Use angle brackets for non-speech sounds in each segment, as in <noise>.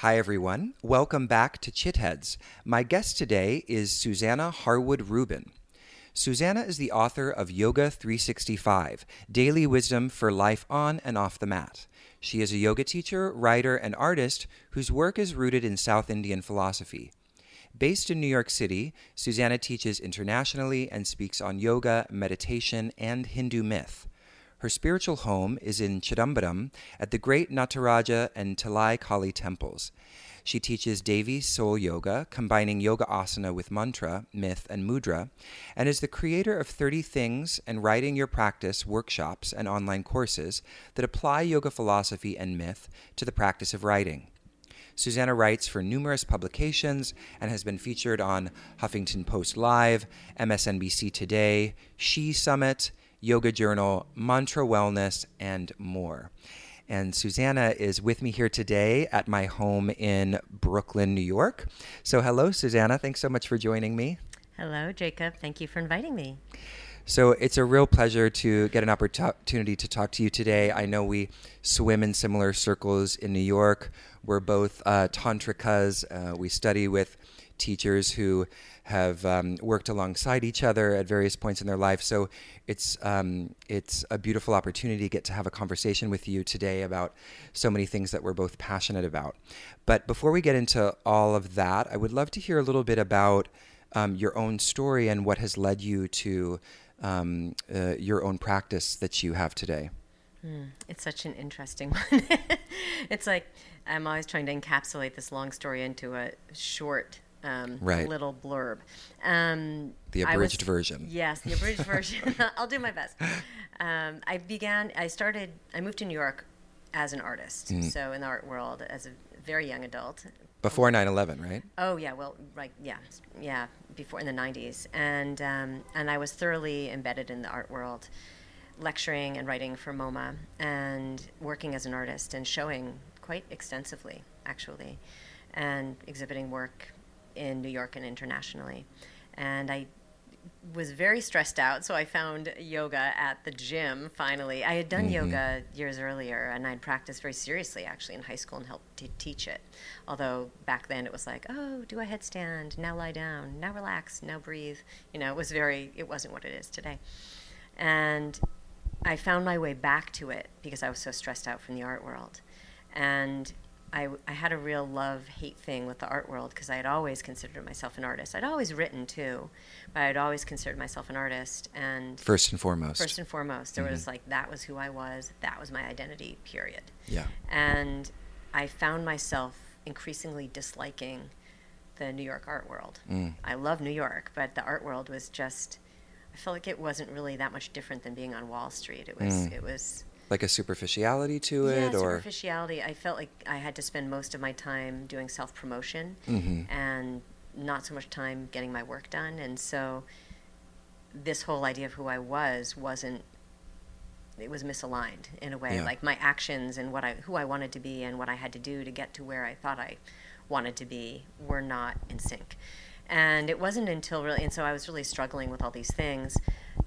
Hi, everyone. Welcome back to Chitheads. My guest today is Susanna Harwood Rubin. Susanna is the author of Yoga 365 Daily Wisdom for Life on and Off the Mat. She is a yoga teacher, writer, and artist whose work is rooted in South Indian philosophy. Based in New York City, Susanna teaches internationally and speaks on yoga, meditation, and Hindu myth. Her spiritual home is in Chidambaram at the great Nataraja and Talai Kali temples. She teaches Devi Soul Yoga, combining yoga asana with mantra, myth, and mudra, and is the creator of 30 Things and Writing Your Practice workshops and online courses that apply yoga philosophy and myth to the practice of writing. Susanna writes for numerous publications and has been featured on Huffington Post Live, MSNBC Today, She Summit, Yoga Journal, Mantra Wellness, and more. And Susanna is with me here today at my home in Brooklyn, New York. So, hello, Susanna. Thanks so much for joining me. Hello, Jacob. Thank you for inviting me. So, it's a real pleasure to get an opportunity to talk to you today. I know we swim in similar circles in New York. We're both uh, tantrikas. Uh, we study with teachers who have um, worked alongside each other at various points in their life. So it's um, it's a beautiful opportunity to get to have a conversation with you today about so many things that we're both passionate about. But before we get into all of that, I would love to hear a little bit about um, your own story and what has led you to um, uh, your own practice that you have today. Mm, it's such an interesting <laughs> one. it's like I'm always trying to encapsulate this long story into a short um, right. little blurb. Um, the abridged was, version. Yes, the abridged <laughs> version. <laughs> I'll do my best. Um, I began, I started, I moved to New York as an artist. Mm. So in the art world as a very young adult. Before 9 11, right? Oh, yeah. Well, right. Yeah. Yeah. Before in the 90s. And, um, and I was thoroughly embedded in the art world, lecturing and writing for MoMA and working as an artist and showing quite extensively, actually, and exhibiting work in New York and internationally. And I was very stressed out, so I found yoga at the gym finally. I had done mm-hmm. yoga years earlier, and I'd practiced very seriously actually in high school and helped to teach it. Although back then it was like, oh, do a headstand, now lie down, now relax, now breathe. You know, it was very, it wasn't what it is today. And I found my way back to it because I was so stressed out from the art world. And I, I had a real love hate thing with the art world because I had always considered myself an artist. I'd always written too, but I'd always considered myself an artist. And first and foremost, first and foremost, there mm-hmm. was like that was who I was. That was my identity. Period. Yeah. And I found myself increasingly disliking the New York art world. Mm. I love New York, but the art world was just. I felt like it wasn't really that much different than being on Wall Street. It was. Mm. It was like a superficiality to it yeah, or superficiality. I felt like i had to spend most of my time doing self promotion mm-hmm. and not so much time getting my work done. And so this whole idea of who i was wasn't it was misaligned in a way. Yeah. like my actions and what i who i wanted to be and what i had to do to get to where i thought i wanted to be were not in sync. And it wasn't until really and so i was really struggling with all these things.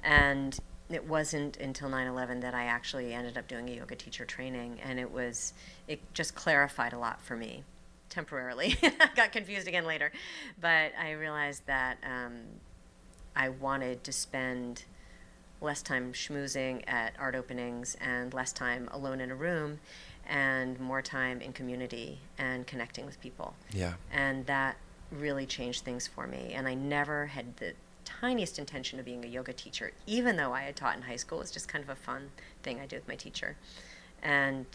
And it wasn't until 9-11 that i actually ended up doing a yoga teacher training and it was it just clarified a lot for me temporarily. <laughs> I got confused again later. But i realized that um, i wanted to spend less time schmoozing at art openings and less time alone in a room and more time in community and connecting with people. Yeah. And that really changed things for me. And i never had the tiniest intention of being a yoga teacher, even though I had taught in high school. It was just kind of a fun thing I did with my teacher. And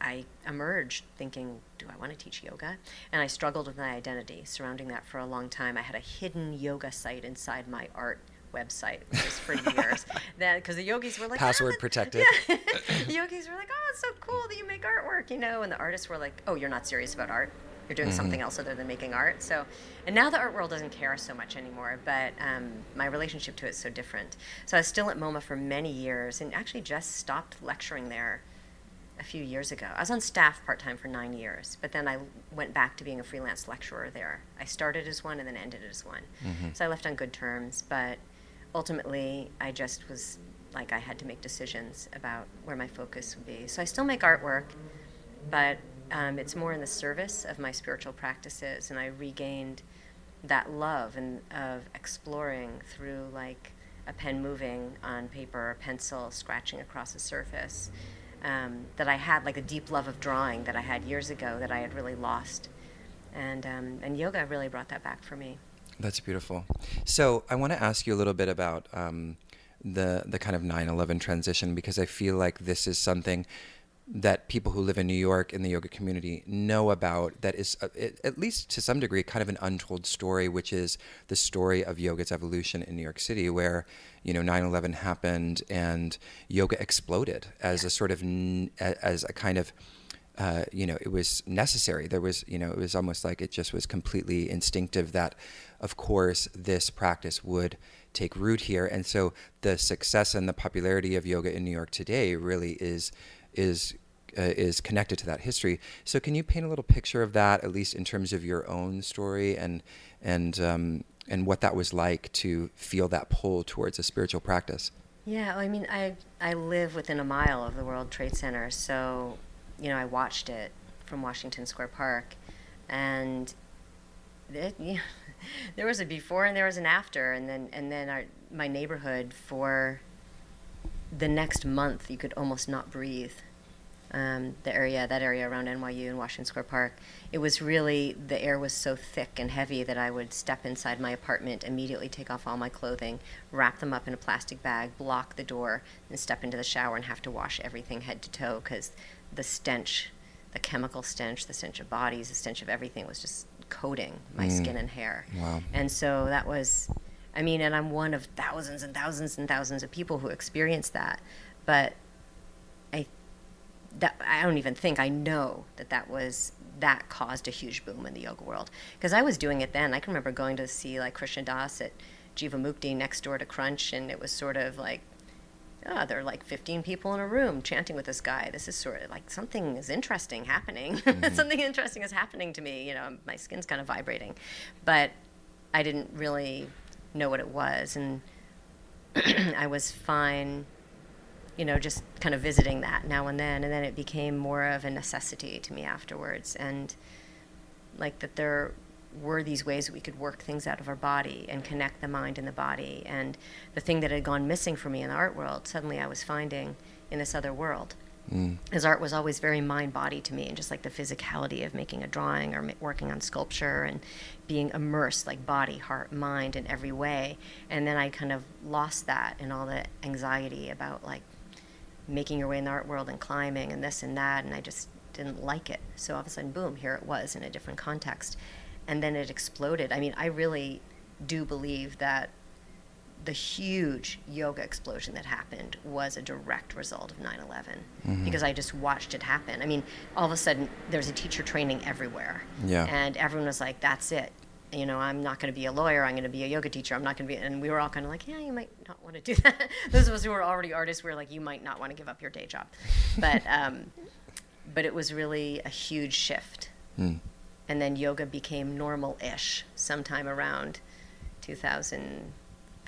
I emerged thinking, do I want to teach yoga? And I struggled with my identity surrounding that for a long time. I had a hidden yoga site inside my art website, which was for years. <laughs> that because the yogis were like password ah, protected. Yeah. <laughs> the yogis were like, oh, it's so cool that you make artwork, you know, and the artists were like, oh, you're not serious about art you're doing mm-hmm. something else other than making art. So, and now the art world doesn't care so much anymore, but um, my relationship to it is so different. So I was still at MoMA for many years and actually just stopped lecturing there a few years ago. I was on staff part time for nine years, but then I went back to being a freelance lecturer there. I started as one and then ended as one. Mm-hmm. So I left on good terms, but ultimately I just was like I had to make decisions about where my focus would be. So I still make artwork, but um, it's more in the service of my spiritual practices, and I regained that love and of exploring through like a pen moving on paper, a pencil scratching across a surface. Um, that I had, like a deep love of drawing that I had years ago that I had really lost, and um, and yoga really brought that back for me. That's beautiful. So I want to ask you a little bit about um, the the kind of 9/11 transition because I feel like this is something that people who live in New York in the yoga community know about that is uh, at least to some degree kind of an untold story which is the story of yoga's evolution in New York City where you know 9/11 happened and yoga exploded as a sort of as a kind of uh, you know, it was necessary. There was, you know, it was almost like it just was completely instinctive that, of course, this practice would take root here. And so the success and the popularity of yoga in New York today really is is uh, is connected to that history. So can you paint a little picture of that, at least in terms of your own story and and um, and what that was like to feel that pull towards a spiritual practice? Yeah, I mean, I I live within a mile of the World Trade Center, so you know I watched it from Washington Square Park, and it, <laughs> there was a before and there was an after, and then and then our my neighborhood for the next month you could almost not breathe. Um, the area, that area around NYU and Washington Square Park, it was really the air was so thick and heavy that I would step inside my apartment, immediately take off all my clothing, wrap them up in a plastic bag, block the door, and step into the shower and have to wash everything head to toe because the stench, the chemical stench, the stench of bodies, the stench of everything was just coating my mm. skin and hair. Wow. And so that was I mean, and I'm one of thousands and thousands and thousands of people who experience that. But I, that I don't even think I know that that was that caused a huge boom in the yoga world because I was doing it then. I can remember going to see like Krishna Das at Jivamukti next door to Crunch, and it was sort of like, oh, there are like 15 people in a room chanting with this guy. This is sort of like something is interesting happening. <laughs> Mm-hmm. something interesting is happening to me. You know, my skin's kind of vibrating, but I didn't really know what it was, and <clears throat> I was fine, you know, just kind of visiting that now and then, and then it became more of a necessity to me afterwards, and like that there were these ways that we could work things out of our body and connect the mind and the body, and the thing that had gone missing for me in the art world, suddenly I was finding in this other world. Mm. His art was always very mind body to me, and just like the physicality of making a drawing or working on sculpture and being immersed, like body, heart, mind, in every way. And then I kind of lost that and all the anxiety about like making your way in the art world and climbing and this and that, and I just didn't like it. So all of a sudden, boom, here it was in a different context. And then it exploded. I mean, I really do believe that the huge yoga explosion that happened was a direct result of 9 11 mm-hmm. because I just watched it happen. I mean, all of a sudden, there's a teacher training everywhere. Yeah. And everyone was like, that's it. You know, I'm not going to be a lawyer. I'm going to be a yoga teacher. I'm not going to be. And we were all kind of like, yeah, you might not want to do that. <laughs> Those of us who were already artists, we were like, you might not want to give up your day job. But, <laughs> um, but it was really a huge shift. Mm. And then yoga became normal ish sometime around 2000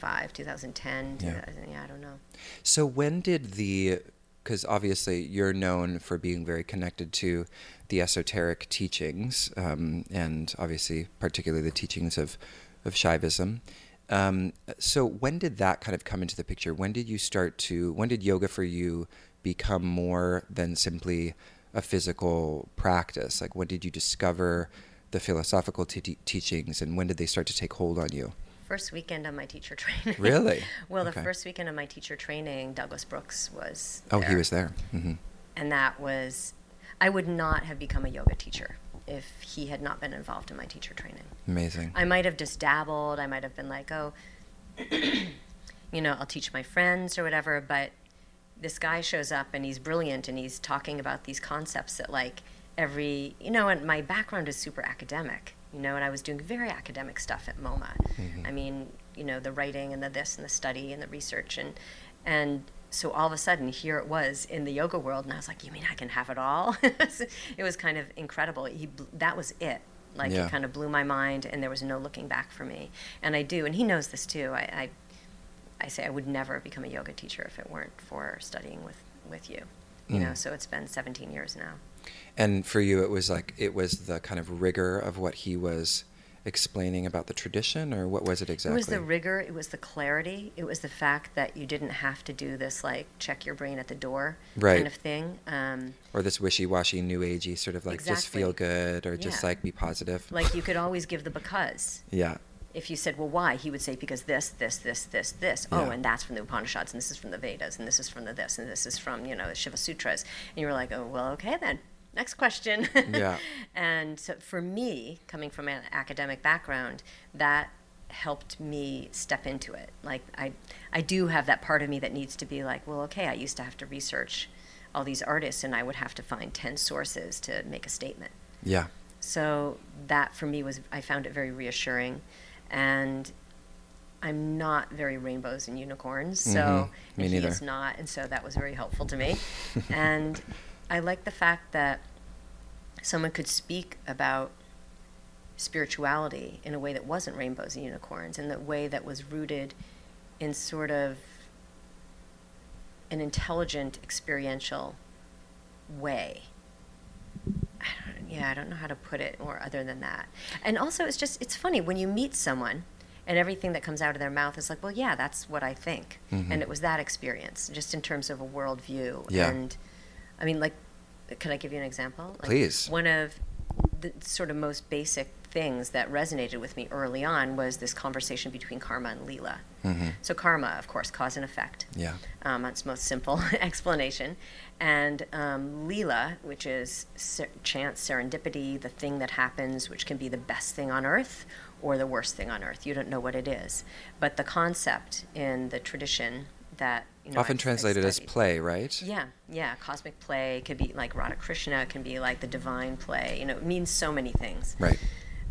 2005, 2010. Yeah. yeah, I don't know. So when did the because obviously you're known for being very connected to the esoteric teachings, um, and obviously particularly the teachings of of Shaivism. Um, so when did that kind of come into the picture? When did you start to? When did yoga for you become more than simply a physical practice? Like when did you discover the philosophical te- teachings, and when did they start to take hold on you? First weekend of my teacher <laughs> training. Really? well, okay. the first weekend of my teacher training, Douglas Brooks was. Oh, there. he was there. Mm-hmm. And that was, I would not have become a yoga teacher if he had not been involved in my teacher training. Amazing. I might have just dabbled. I might have been like, oh, <clears throat> you know, I'll teach my friends or whatever. But this guy shows up and he's brilliant and he's talking about these concepts that like every, you know, and my background is super academic you know, and I was doing very academic stuff at MoMA. Mm-hmm. I mean, you know, the writing and the this and the study and the research and and so all of a sudden here it was in the yoga world and I was like, you mean I can have it all? <laughs> it was kind of incredible. He that was it. Like yeah. it kind of blew my mind and there was no looking back for me. And I do, and he knows this too. I, I I say I would never become a yoga teacher if it weren't for studying with with you. You mm. know, so it's been 17 years now. And for you, it was like it was the kind of rigor of what he was explaining about the tradition, or what was it exactly? It was the rigor, it was the clarity, it was the fact that you didn't have to do this like check your brain at the door Right. kind of thing. Um, or this wishy-washy, new agey sort of like just feel good, or just like be positive. like you could always give the because. yeah, If you said, well, why? He would say, because this, this, this, this, this. Oh, and that's from the Upanishads, and this is from the Vedas, and this is from the this, and this is from, you know, the Shiva Sutras. And you were like, oh, well, okay then. Next question. Yeah. <laughs> and so for me, coming from an academic background, that helped me step into it. Like, I, I do have that part of me that needs to be like, well, okay, I used to have to research all these artists, and I would have to find 10 sources to make a statement. yeah, So that for me was, I found it very reassuring. And I'm not very rainbows and unicorns, so Mhm. Me neither. is not, and so that was very helpful to me. <laughs> and I like the fact that someone could speak about spirituality in a way that wasn't rainbows and unicorns, in the way that was rooted in sort of an intelligent, experiential way. I don't, yeah, I don't know how to put it or other than that. And also, it's just, it's funny when you meet someone and everything that comes out of their mouth is like, well, yeah, that's what I think. Mhm. And it was that experience, just in terms of a worldview. Yeah. And I mean, like, can I give you an example? Like, Please. One of the sort of most basic things that resonated with me early on was this conversation between karma and lila. hmm So, karma, of course, cause and effect yeah, um, its most simple <laughs> explanation. And um, Leela, which is ser- chance, serendipity, the thing that happens, which can be the best thing on earth or the worst thing on earth. You don't know what it is. But the concept in the tradition that, you know, often translated as play, right? yeah, yeah. Cosmic play could be like Radha Krishna, it can be like the divine play. You know, it means so many things. Right.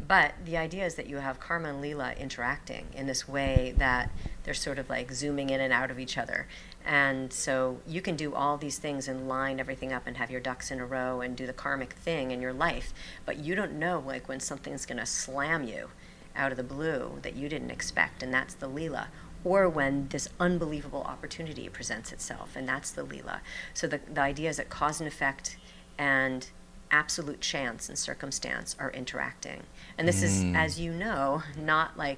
But the idea is that you have Karma and Leela interacting in this way that they're sort of like zooming in and out of each other. And so you can do all these things and line everything up and have your ducks in a row and do the karmic thing in your life. But you don't know like when something's going to slam you out of the blue that you didn't expect, and that's the Leela. Or when this unbelievable opportunity presents itself, and that's the Leela. So the, the idea is that cause and effect and absolute chance and circumstance are interacting. And this is, Mm. as you know, not like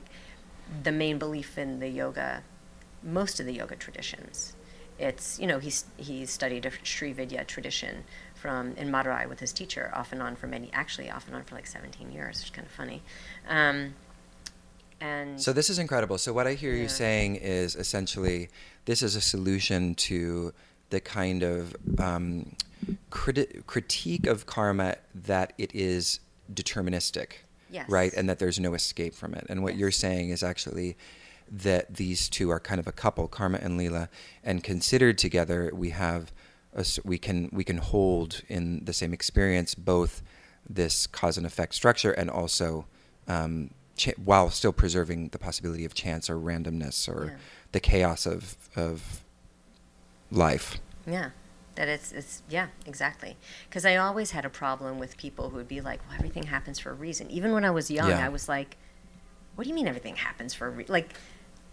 the main belief in the yoga, most of the yoga traditions. It's, you know, he's, he studied a Sri Vidya tradition from in Madurai with his teacher off and on for many, actually off and on for like 17 years, which is kind of funny. Um, and So this is incredible. So what I hear you saying is essentially this is a solution to the kind of um, criti- critique of karma that it is deterministic, Yes. right, and that there's no escape from it. And what you're saying is actually that these two are kind of a couple, karma and lila, and considered together, we have a we can we can hold in the same experience both this cause and effect structure and also um, while still preserving the possibility of chance or randomness or Yeah. the chaos of of life. Yeah, that it's it's yeah exactly. Because I always had a problem with people who would be like, "Well, everything happens for a reason." Even when I was young, Yeah. I was like, "What do you mean everything happens for a reason?" Like,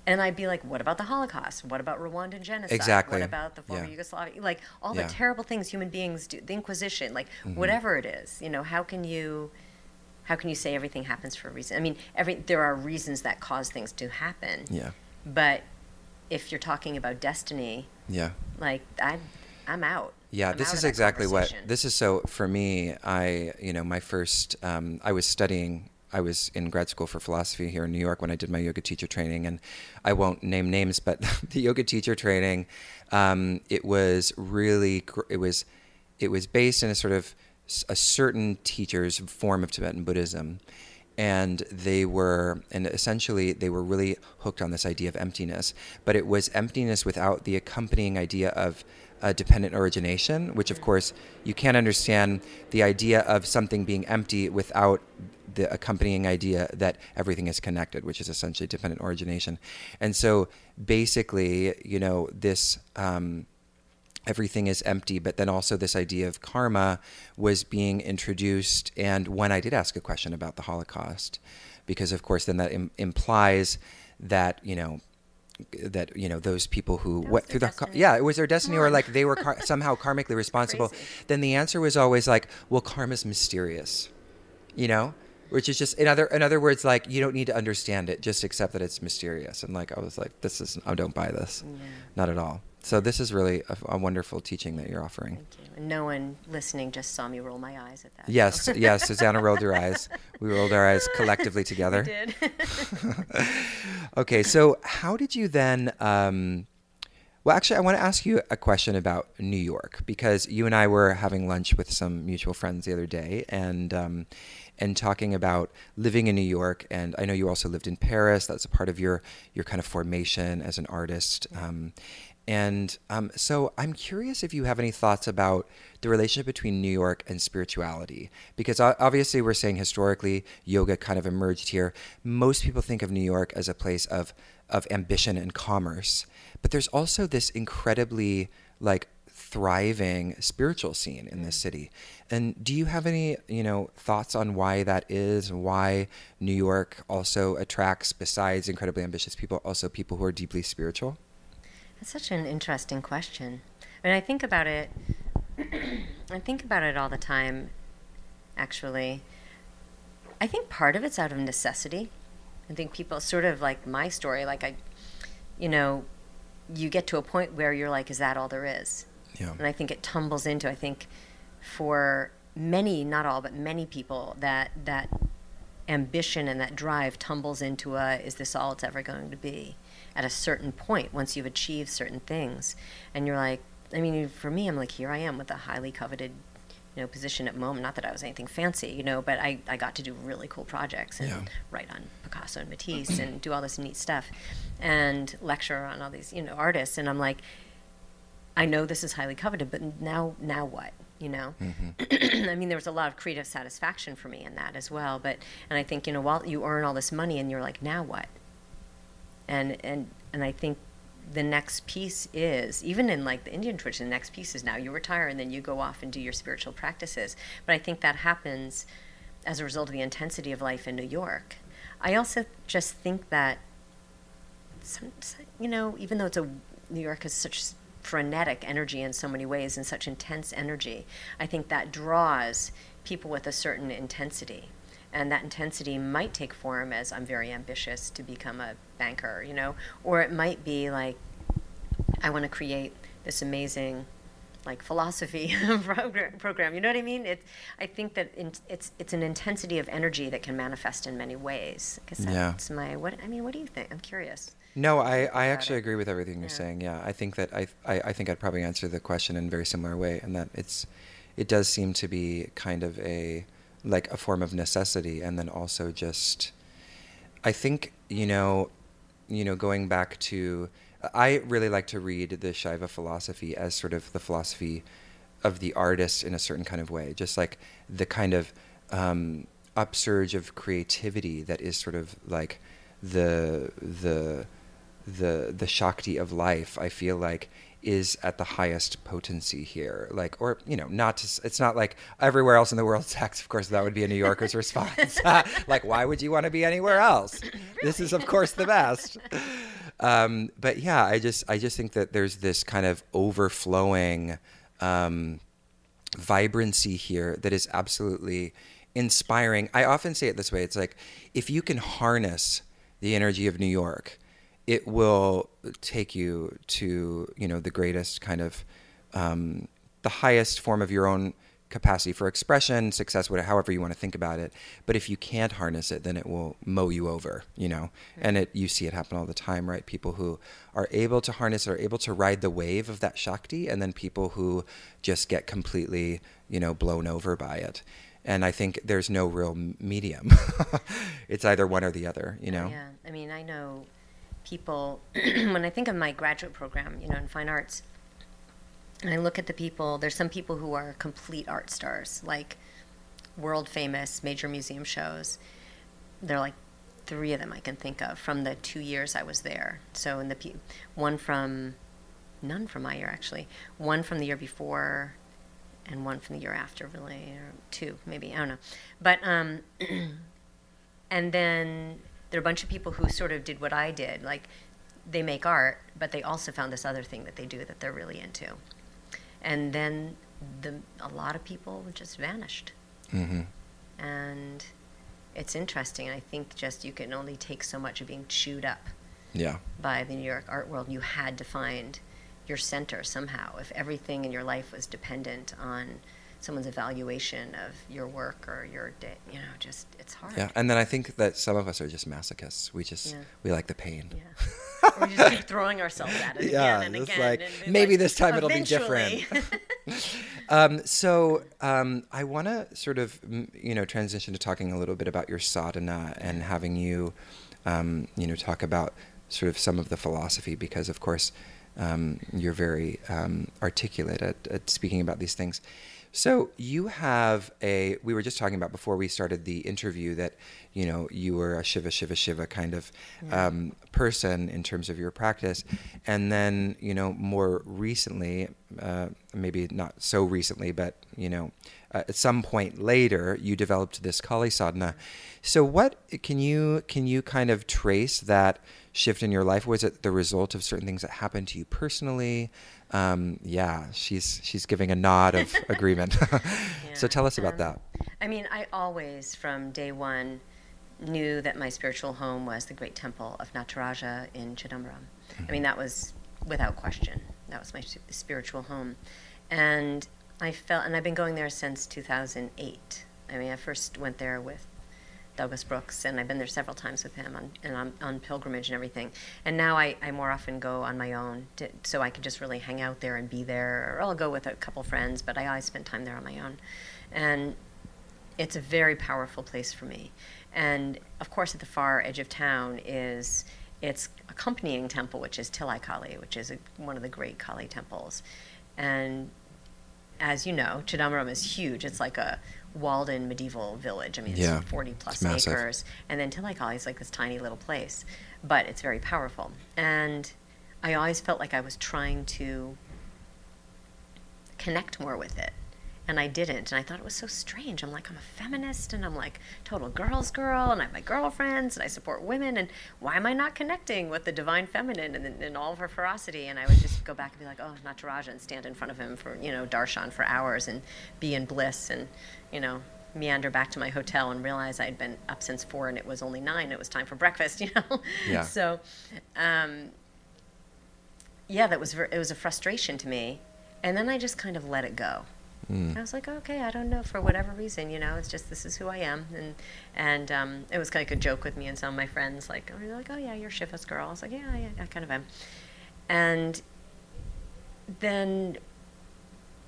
and I'd be like, "What about the Holocaust? What about Rwandan genocide? Exactly. What about the former Yeah. Yugoslavia? Like all Yeah. the terrible things human beings do, the Inquisition, like Mhm. whatever it is. You know, how can you?" How can you say everything happens for a reason? I mean, every there are reasons that cause things to happen. Yeah, But if you're talking about destiny, yeah. like I, I'm out. Yeah, I'm this out is exactly what this is. So for me, I you know my first um, I was studying. I was in grad school for philosophy here in New York when I did my yoga teacher training, and I won't name names, but <laughs> the yoga teacher training, um, it was really it was it was based in a sort of a certain teacher's form of Tibetan Buddhism, and they were and essentially they were really hooked on this idea of emptiness, but it was emptiness without the accompanying idea of dependent origination, which of course you can't understand the idea of something being empty without the accompanying idea that everything is connected, which is essentially dependent origination. And so basically, you know, this. Um, everything is empty, but then also this idea of karma was being introduced. And when I did ask a question about the Holocaust, because of course then that Im- implies that, you know, that you know those people who went through the destiny. yeah it was their destiny or like they were <laughs> car- somehow karmically responsible then the answer was always like well karma's mysterious you know which is just in other in other words like you don't need to understand it just accept that it's mysterious and like i was like this is i don't buy this Yeah. not at all so this is really a, a wonderful teaching that you're offering Thank you. And no one listening just saw me roll my eyes at that. yes <laughs> yes susanna rolled her eyes we rolled our eyes collectively <laughs> We together did. <laughs> okay, so how did you then? Um, well, actually, I want to ask you a question about New York because you and I were having lunch with some mutual friends the other day, and um, and talking about living in New York. And I know you also lived in Paris. That's a part of your your kind of formation as an artist. Um, and um, so I'm curious if you have any thoughts about the relationship between New York and spirituality. Because obviously, we're saying historically, yoga kind of emerged here. Most people think of New York as a place of, of ambition and commerce. But there's also this incredibly, like, thriving spiritual scene in this city. And do you have any, you know, thoughts on why that is? And why New York also attracts, besides incredibly ambitious people, also people who are deeply spiritual? That's such an interesting question. I mean, I think about it. <clears throat> I think about it all the time. Actually, I think part of it's out of necessity. I think people sort of like my story. Like I, you know, you get to a point where you're like, is that all there is? Yeah. And I think it tumbles into. I think for many, not all, but many people, that that ambition and that drive tumbles into a is this all it's ever going to be at a certain point once you've achieved certain things and you're like i mean for me i'm like here i am with a highly coveted you know position at MoMA not that i was anything fancy you know but i, I got to do really cool projects and Yeah. write on picasso and matisse and do all this neat stuff and lecture on all these you know artists and i'm like I know this is highly coveted, but now, now what? You know, mm-hmm. <clears throat> I mean, there was a lot of creative satisfaction for me in that as well. But and I think you know, while you earn all this money, and you're like, now what? And and and I think the next piece is even in like the Indian tradition. The next piece is now you retire and then you go off and do your spiritual practices. But I think that happens as a result of the intensity of life in New York. I also just think that some, you know, even though it's a New York has such frenetic energy in so many ways and such intense energy, I think that draws people with a certain intensity. And that intensity might take form as I'm very ambitious to become a banker, you know, or it might be like I want to create this amazing like philosophy <laughs> program. You know what I mean? It, I think that in, it's it's an intensity of energy that can manifest in many ways. I guess Yeah. that's my what. I mean, what do you think? I'm curious. No, I, I actually it. agree with everything you're Yeah. saying. Yeah, I think that I, I, I think I'd probably answer the question in a very similar way, and that it's, it does seem to be kind of a, like a form of necessity, and then also just, I think you know, you know, going back to, I really like to read the Shaiva philosophy as sort of the philosophy of the artist in a certain kind of way, just like the kind of um, upsurge of creativity that is sort of like the the the the shakti of life i feel like is at the highest potency here. Like or you know not to, it's not like everywhere else in the world <laughs> sex of course that would be a new yorker's response. <laughs> Like why would you want to be anywhere else? This is of course the best. Um, but yeah i just i just think that there's this kind of overflowing um, vibrancy here that is absolutely inspiring. I often say it this way it's like if you can harness the energy of New York, it will take you to, you know, the greatest kind of um, the highest form of your own capacity for expression, success, whatever, however you want to think about it. But if you can't harness it, then it will mow you over, you know. And it you see it happen all the time, right? People who are able to harness it are able to ride the wave of that shakti, and then people who just get completely, you know, blown over by it. And I think there's no real medium. <laughs> it's either one or the other, you know. Yeah, I mean, I know people. <clears throat> when I think of my graduate program, you know, in fine arts, and I look at the people. There's some people who are complete art stars, like world famous major museum shows. There are like three of them I can think of from the two years I was there. So in the one from none from my year actually, one from the year before, and one from the year after, really, or two maybe I don't know, but um, <clears throat> and then there are a bunch of people who sort of did what I did, like they make art, but they also found this other thing that they do that they're really into. And then the, a lot of people just vanished. Mm-hmm. And it's interesting. I think just you can only take so much of being chewed up Yeah. by the New York art world. You had to find your center somehow. If everything in your life was dependent on someone's evaluation of your work or your day, you know, just it's hard. Yeah. And then I think that some of us are just masochists. We just Yeah. we like the pain. Yeah. <laughs> or we just keep throwing ourselves at it Yeah, again and it's again. like, and maybe like, this time it'll be different. <laughs> <laughs> Um, so um, I want to sort of you know transition to talking a little bit about your sadhana and having you um, you know talk about sort of some of the philosophy because of course um, you're very um, articulate at, at speaking about these things. So you have a. We were just talking about before we started the interview that you know you were a shiva shiva shiva kind of Yeah. um, person in terms of your practice, and then you know more recently, uh, maybe not so recently, but you know uh, at some point later, you developed this Kali sadhana. So what can you can you kind of trace that shift in your life? Was it the result of certain things that happened to you personally? Um, yeah, she's she's giving a nod of <laughs> agreement. <laughs> so tell us about Um, that. I mean, I always, from day one, knew that my spiritual home was the great temple of Nataraja in Chidambaram. I mean, that was without question. That was my spiritual home. And I felt, and I've been going there since 2008. I mean, I first went there with Douglas Brooks, and I've been there several times with him on, and on, on pilgrimage and everything. And now I, I more often go on my own, to, so I can just really hang out there and be there, or I'll go with a couple friends, but I always spend time there on my own. And it's a very powerful place for me. And of course, at the far edge of town is its accompanying temple, which is Tilai Kali, which is a, one of the great Kali temples. And as you know, Chidambaram is huge. It's like a walled-in medieval village. I mean, it's Yeah, 40 plus it's acres. And then Tilai is like this tiny little place, but it's very powerful. And I always felt like I was trying to connect more with it. And I didn't. And I thought it was so strange. I'm like, I'm a feminist and I'm like total girl's girl and I have my girlfriends and I support women. And why am I not connecting with the divine feminine and, and all of her ferocity? And I would just go back and be like, oh, Nataraja and stand in front of him for, you know, darshan for hours and be in bliss and, you know, meander back to my hotel and realize I'd been up since four and it was only nine. It was time for breakfast, <laughs> you know? Yeah. So, um, yeah, that was it was a frustration to me, and then I just kind of let it go. Mm. I was like, okay, I don't know for whatever reason, you know, it's just this is who I am, and and um, it was kind of like a joke with me and some of my friends, like, oh, you're like, oh yeah, you're Shiva's girl. I was like, yeah, yeah, I kind of am, and then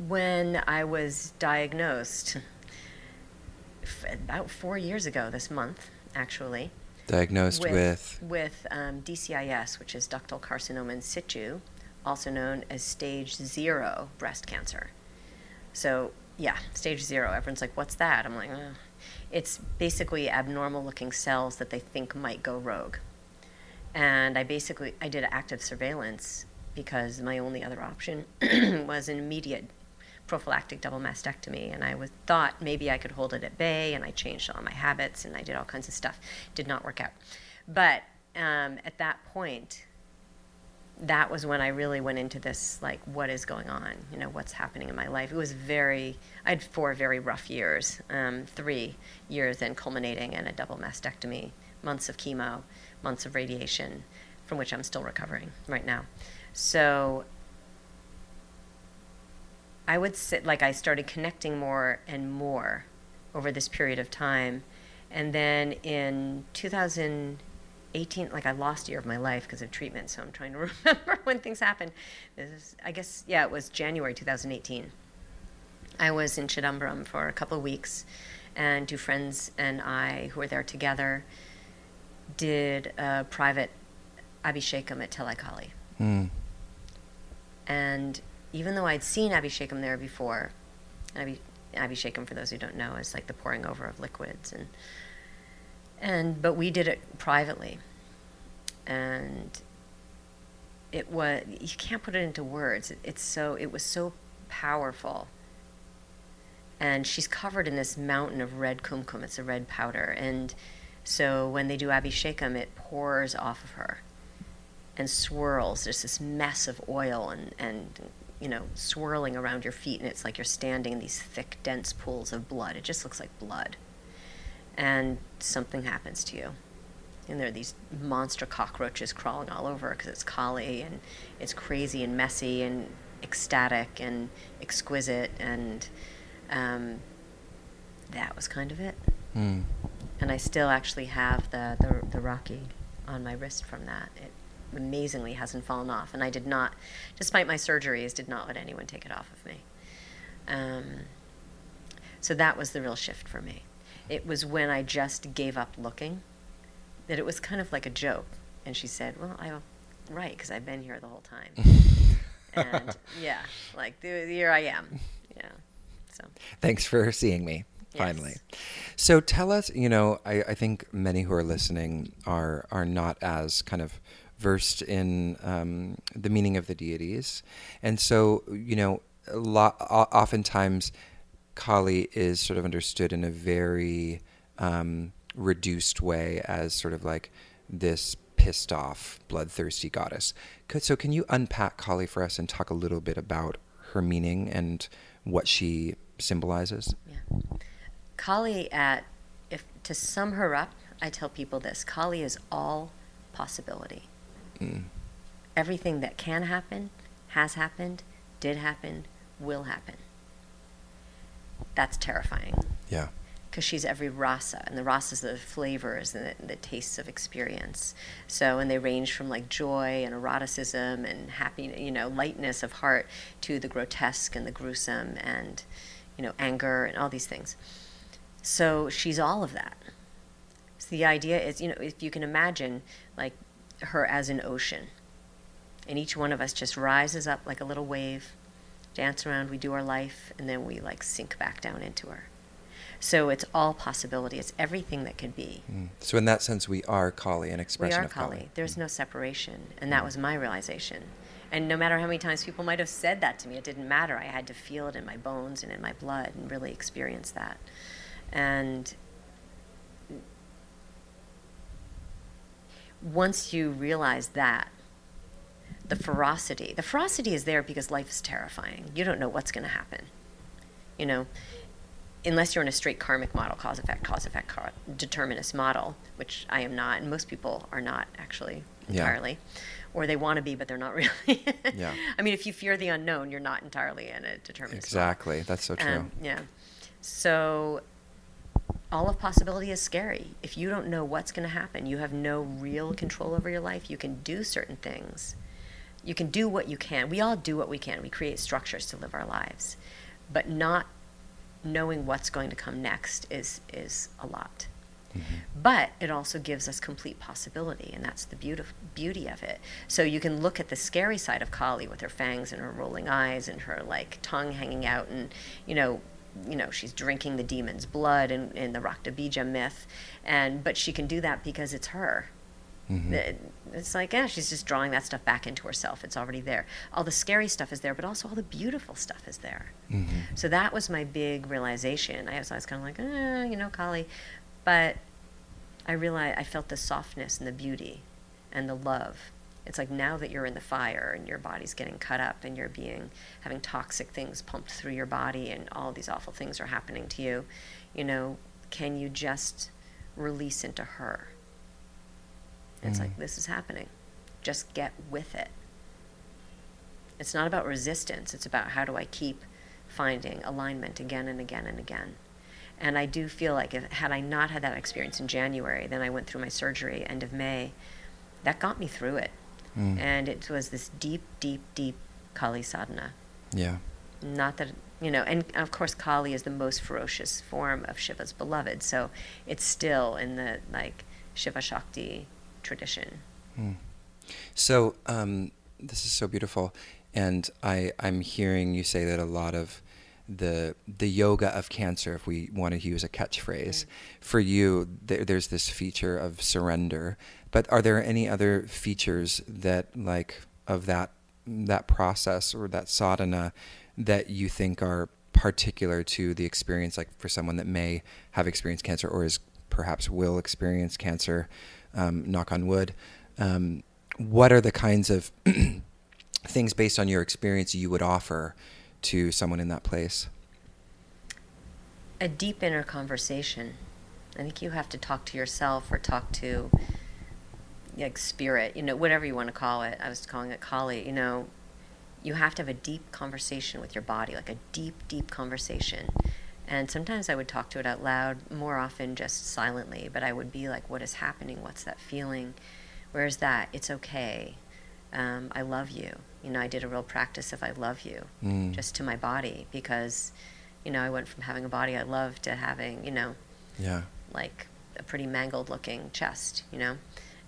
when I was diagnosed f- about four years ago this month, actually, Diagnosed with, with um, DCIS, which is ductal carcinoma in situ, also known as stage zero breast cancer. So yeah, stage zero. Everyone's like, "What's that?" I'm like. "It's basically abnormal-looking cells that they think might go rogue." And I basically I did active surveillance because my only other option <clears throat> was an immediate prophylactic double mastectomy and I was thought maybe I could hold it at bay and I changed all my habits and I did all kinds of stuff. Did not work out. But um, at that point, that was when I really went into this like what is going on, you know, what's happening in my life. It was very I had four very rough years, um, three years then culminating in a double mastectomy, months of chemo, months of radiation, from which I'm still recovering right now. So I would say, like, I started connecting more and more over this period of time. And then in 2018, like, I lost a year of my life because of treatment, so I'm trying to <laughs> remember when things happened. This is, I guess, yeah, it was January 2018. I was in Chidambaram for a couple of weeks, and two friends and I, who were there together, did a private Abhishekam at Tilai Kali. mm, And even though I'd seen Abhishekam there before, Abhi, Abhishekam, for those who don't know, is like the pouring over of liquids, and and but we did it privately, and it was you can't put it into words. It, it's so it was so powerful. And she's covered in this mountain of red kumkum. It's a red powder, and so when they do Abhishekam, it pours off of her and swirls. There's this mess of oil and, and you know, swirling around your feet, and it's like you're standing in these thick, dense pools of blood. It just looks like blood. And something happens to you. And there are these monster cockroaches crawling all over because it's Kali, and it's crazy and messy and ecstatic and exquisite, and um, that was kind of it. Mm. And I still actually have the, the, the Rakhi on my wrist from that. It amazingly hasn't fallen off, and I did not, despite my surgeries, did not let anyone take it off of me. Um, so that was the real shift for me. It was when I just gave up looking that it was kind of like a joke. And she said, "Well, I'm right, because I've been here the whole time." <laughs> and yeah, like the, here I am. Yeah. So. Thanks for seeing me finally. Yes. So tell us, you know, I, I, think many who are listening are are not as kind of versed in um, the meaning of the deities, and so you know, a lot, oftentimes Kali is sort of understood in a very um, reduced way as sort of like this pissed off, bloodthirsty goddess. So, can you unpack Kali for us and talk a little bit about her meaning and what she symbolizes? Yeah. Kali, at if to sum her up, I tell people this: Kali is all possibility. Mm. Everything that can happen, has happened, did happen, will happen. That's terrifying. Yeah. Because she's every rasa, and the rasas are the flavors and the, the, tastes of experience. So, and they range from like joy and eroticism and happiness, you know, lightness of heart to the grotesque and the gruesome and, you know, anger and all these things. So she's all of that. So the idea is, you know, if you can imagine, like her as an ocean. And each one of us just rises up like a little wave, dance around, we do our life, and then we like sink back down into her. So it's all possibility. It's everything that could be. Mm. So in that sense, we are Kali, an expression we are of Kali. Kali. There's mm. no separation, and that mm. was my realization. And no matter how many times people might have said that to me, it didn't matter. I had to feel it in my bones and in my blood and really experience that. And once you realize that, the ferocity, the ferocity is there because life is terrifying. You don't know what's going to happen. You know, unless you're in a straight karmic model, cause effect, cause effect, determinist model, which I am not, and most people are not actually entirely. Yeah. Or they want to be, but they're not <laughs> really. yeah. I mean, if you fear the unknown, you're not entirely in a determinist. Exactly. Model. That's so true. Um, yeah. So all of possibility is scary. If you don't know what's going to happen, you have no real control over your life. You can do certain things. You can do what you can. We all do what we can. We create structures to live our lives. But not knowing what's going to come next is is a lot. Mm-hmm. But it also gives us complete possibility, and that's the beauty, beauty of it. So you can look at the scary side of Kali with her fangs and her rolling eyes and her like tongue hanging out, and you know you know she's drinking the demon's blood in, in the Raktabija myth, and but she can do that because it's her. Mm-hmm. It's like yeah, she's just drawing that stuff back into herself. It's already there. All the scary stuff is there, but also all the beautiful stuff is there. Mm-hmm. So that was my big realization. I was always kind of like, eh, you know, Kali, but I realized I felt the softness and the beauty and the love it's like now that you're in the fire and your body's getting cut up and you're being having toxic things pumped through your body and all these awful things are happening to you, you know, can you just release into her? It's mm. like this is happening. Just get with it. It's not about resistance, it's about how do I keep finding alignment again and again and again. And I do feel like if had I not had that experience in January, then I went through my surgery end of May, that got me through it. Mm. And it was this deep, deep, deep Kali sadhana. Yeah. Not that, you know, and of course, Kali is the most ferocious form of Shiva's beloved. So it's still in the, like, Shiva Shakti tradition. Mm. So um, this is so beautiful. And I, I'm hearing you say that a lot of the the yoga of cancer, if we want to use a catchphrase, mm. for you, there, there's this feature of surrender but are there any other features that like of that that process or that sadhana that you think are particular to the experience like for someone that may have experienced cancer or is perhaps will experience cancer um, knock on wood um, what are the kinds of <clears throat> things based on your experience you would offer to someone in that place? A deep inner conversation. I think you have to talk to yourself or talk to like spirit, you know, whatever you want to call it. I was calling it Kali, you know, you have to have a deep conversation with your body, like a deep, deep conversation. And sometimes I would talk to it out loud, more often just silently, but I would be like, what is happening? What's that feeling? Where's that? It's okay. Um, I love you. You know, I did a real practice of I love you Mm. just to my body because, you know, I went from having a body I loved to having, you know, Yeah. like a pretty mangled looking chest, you know?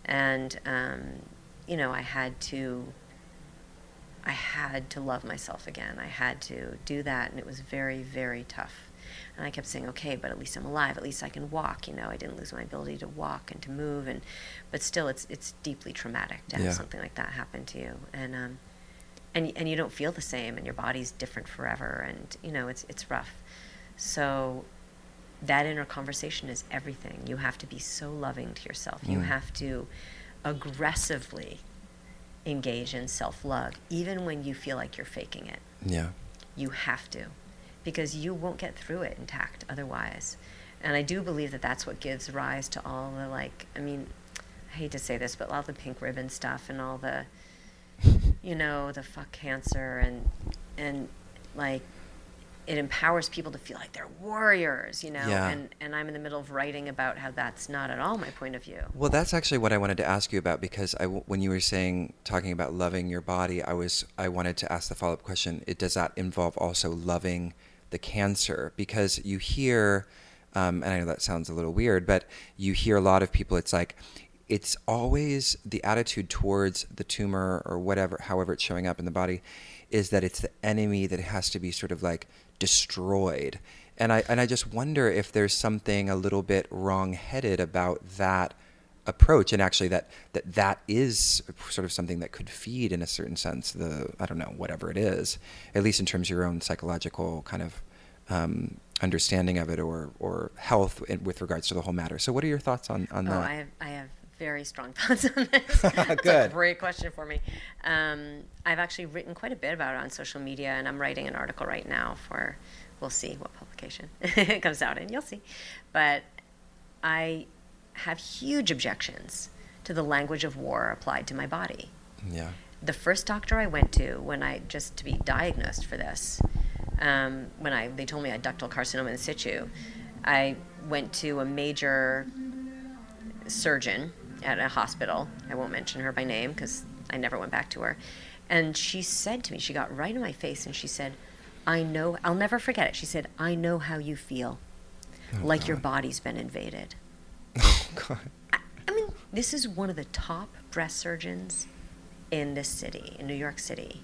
And, um, you know, I had to, I had to love myself again. I had to do that, and it was very, very tough. And I kept saying, okay, but at least I'm alive. At least I can walk. You know, I didn't lose my ability to walk and to move, and but still, it's it's deeply traumatic to have Yeah. something like that happen to you. And um, and and you don't feel the same, and your body's different forever, and you know, it's it's rough. So that inner conversation is everything. You have to be so loving to yourself. You Mm. have to aggressively engage in self love, even when you feel like you're faking it. Yeah. You have to, because you won't get through it intact otherwise. And I do believe that that's what gives rise to all the, like, I mean, I hate to say this, but all the pink ribbon stuff and all the, <laughs> you know, the fuck cancer and, and like, it empowers people to feel like they're warriors, you know. Yeah. And and I'm in the middle of writing about how that's not at all my point of view. Well, that's actually what I wanted to ask you about because I, when you were saying talking about loving your body, I was I wanted to ask the follow up question: it, Does that involve also loving the cancer? Because you hear, um, and I know that sounds a little weird, but you hear a lot of people. It's like it's always the attitude towards the tumor or whatever, however it's showing up in the body, is that it's the enemy that has to be sort of like destroyed. And I and I just wonder if there's something a little bit wrong-headed about that approach and actually that that that is sort of something that could feed in a certain sense the I don't know whatever it is at least in terms of your own psychological kind of um, understanding of it or or health with regards to the whole matter. So what are your thoughts on on Oh, that? I have, I have very strong <laughs> thoughts on this. <laughs> That's a Good. great question for me. Um, I've actually written quite a bit about it on social media, and I'm writing an article right now for, we'll see what publication <laughs> it comes out in, you'll see. But I have huge objections to the language of war applied to my body. yeah. The first doctor I went to when I just to be diagnosed for this, um, when I they told me I had ductal carcinoma in situ, I went to a major surgeon at a hospital. I won't mention her by name because I never went back to her. And she said to me, she got right in my face and she said, I know, I'll never forget it. She said, I know how you feel, Oh, like your body's been invaded. <laughs> Oh God. I, I mean, this is one of the top breast surgeons in this city, in New York City,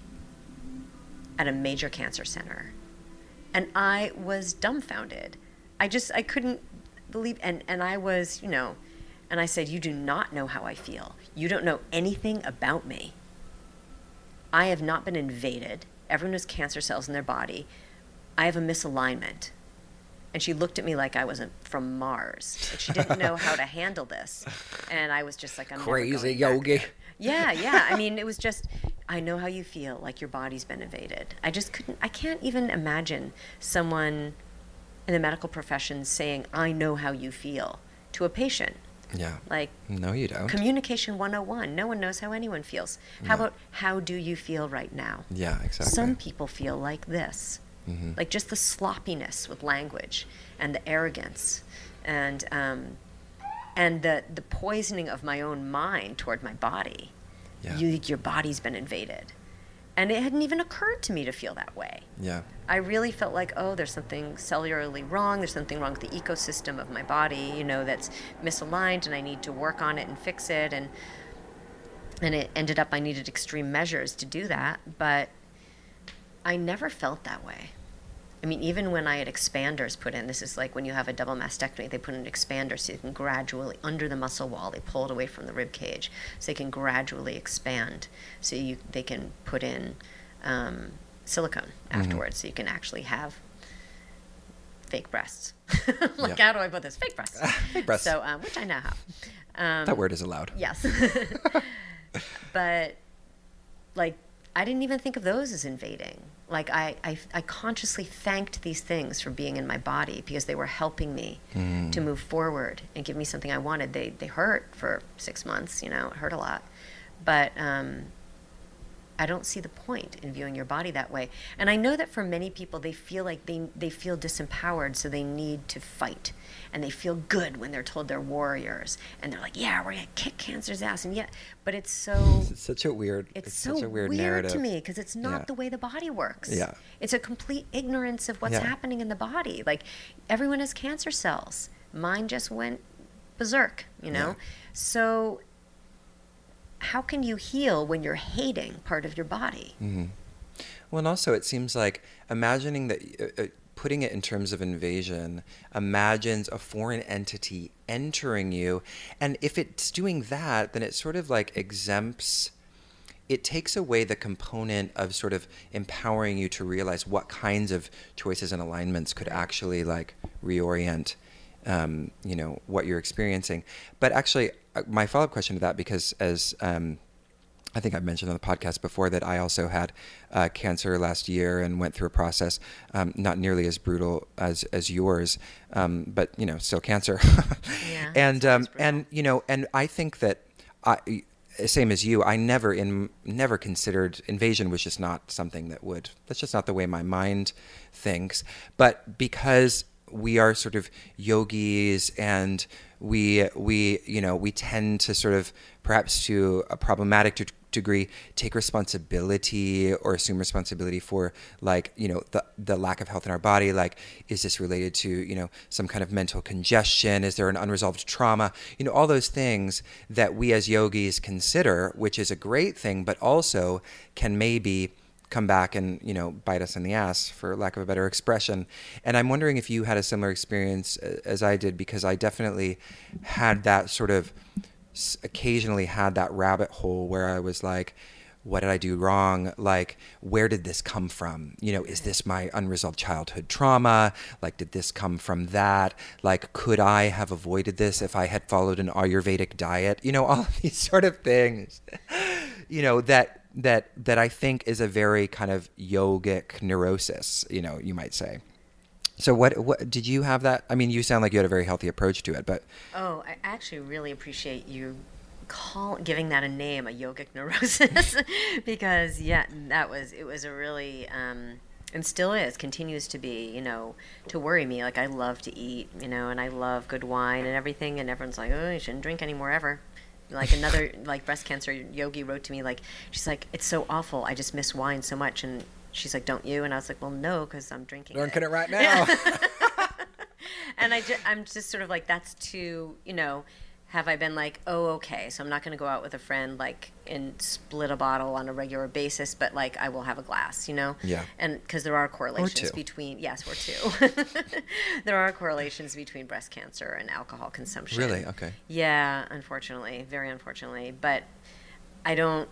at a major cancer center. And I was dumbfounded. I just, I couldn't believe, and, and I was, you know, and I said, You do not know how I feel. You don't know anything about me. I have not been invaded. Everyone has cancer cells in their body. I have a misalignment. And she looked at me like I wasn't from Mars. Like she didn't know how to handle this. And I was just like, I'm Crazy bhakti yogi. Yeah, yeah. I mean, it was just, I know how you feel, like your body's been invaded. I just couldn't, I can't even imagine someone in the medical profession saying, I know how you feel to a patient. Yeah. Like, No, you don't. communication 101. No one knows how anyone feels. How No. about, how do you feel right now? yeah, exactly. Some people feel like this, Mhm. like just the sloppiness with language and the arrogance, and um, and the the poisoning of my own mind toward my body. Yeah. You, your body's been invaded, and it hadn't even occurred to me to feel that way. yeah. I really felt like, oh, there's something cellularly wrong. There's something wrong with the ecosystem of my body, you know, that's misaligned, and I need to work on it and fix it. And and it ended up I needed extreme measures to do that, but I never felt that way. I mean, even when I had expanders put in, this is like when you have a double mastectomy, they put in an expander so you can gradually, under the muscle wall, they pull it away from the rib cage so they can gradually expand. So you, they can put in um, silicone afterwards so you can actually have fake breasts. <laughs> like, Yeah. how do I put this? Fake breasts. <laughs> Fake breasts. So, um, which I now have. Um, That word is allowed. Yes. <laughs> but like I didn't even think of those as invading. Like I, I, I consciously thanked these things for being in my body because they were helping me Mm. to move forward and give me something I wanted. They they hurt for six months, you know, it hurt a lot, but um, I don't see the point in viewing your body that way. And I know that for many people, they feel like they they feel disempowered, so they need to fight, and they feel good when they're told they're warriors, and they're like, "Yeah, we're gonna kick cancer's ass," and yet, but it's so It's such a weird. it's, It's, so such a weird, weird, narrative to me because it's not Yeah. the way the body works. Yeah. It's a complete ignorance of what's Yeah. happening in the body. Like everyone has cancer cells. Mine just went berserk, you know? Yeah. So how can you heal when you're hating part of your body? Mm-hmm. Well, and also it seems like imagining that, uh, uh, putting it in terms of invasion, imagines a foreign entity entering you, and if it's doing that, then it sort of like exempts. It takes away the component of sort of empowering you to realize what kinds of choices and alignments could actually like reorient, um, you know, what you're experiencing. But actually, uh, my follow-up question to that, because as um, I think I've mentioned on the podcast before that I also had uh, cancer last year and went through a process um, not nearly as brutal as as yours, um, but you know still cancer. <laughs> Yeah, and um, and you know and I think that I same as you I never in never considered invasion was just not something that would that's just not the way my mind thinks. But because we are sort of yogis and we we you know we tend to sort of perhaps to a problematic de- degree take responsibility or assume responsibility for like you know the the lack of health in our body. Like is this related to you know some kind of mental congestion? Is there an unresolved trauma? You know all those things that we as yogis consider which is a great thing but also can maybe come back and you know bite us in the ass for lack of a better expression. And i'm wondering if you had a similar experience uh, as i did because i definitely had that sort of occasionally had that rabbit hole where i was like what did i do wrong? Like where did this come from? You know is this my unresolved childhood trauma? Like did this come from that? Like could i have avoided this if i had followed an ayurvedic diet? You know <laughs> all these sort of things <laughs> you know that that that I think is a very kind of yogic neurosis, you know, you might say. So what what did you have that? I mean, you sound like you had a very healthy approach to it, but Oh, I actually really appreciate you call giving that a name, a yogic <laughs> neurosis, because yeah, that was it was a really um, and still is continues to be you know to worry me. Like I love to eat, you know, and I love good wine and everything, and everyone's like, oh, you shouldn't drink anymore ever. Like another like breast cancer yogi wrote to me like she's like it's so awful. I just miss wine so much and. She's like, "Don't you?" And I was like, "Well, no, because I'm drinking." Drinking it right Yeah. <laughs> now. and I ju- I'm just sort of like that's too you know have I been like oh okay so I'm not going to go out with a friend like and split a bottle on a regular basis but like I will have a glass you know Yeah. and because there are correlations between yes or two <laughs> there are correlations between breast cancer and alcohol consumption Really? Okay. yeah unfortunately very unfortunately but I don't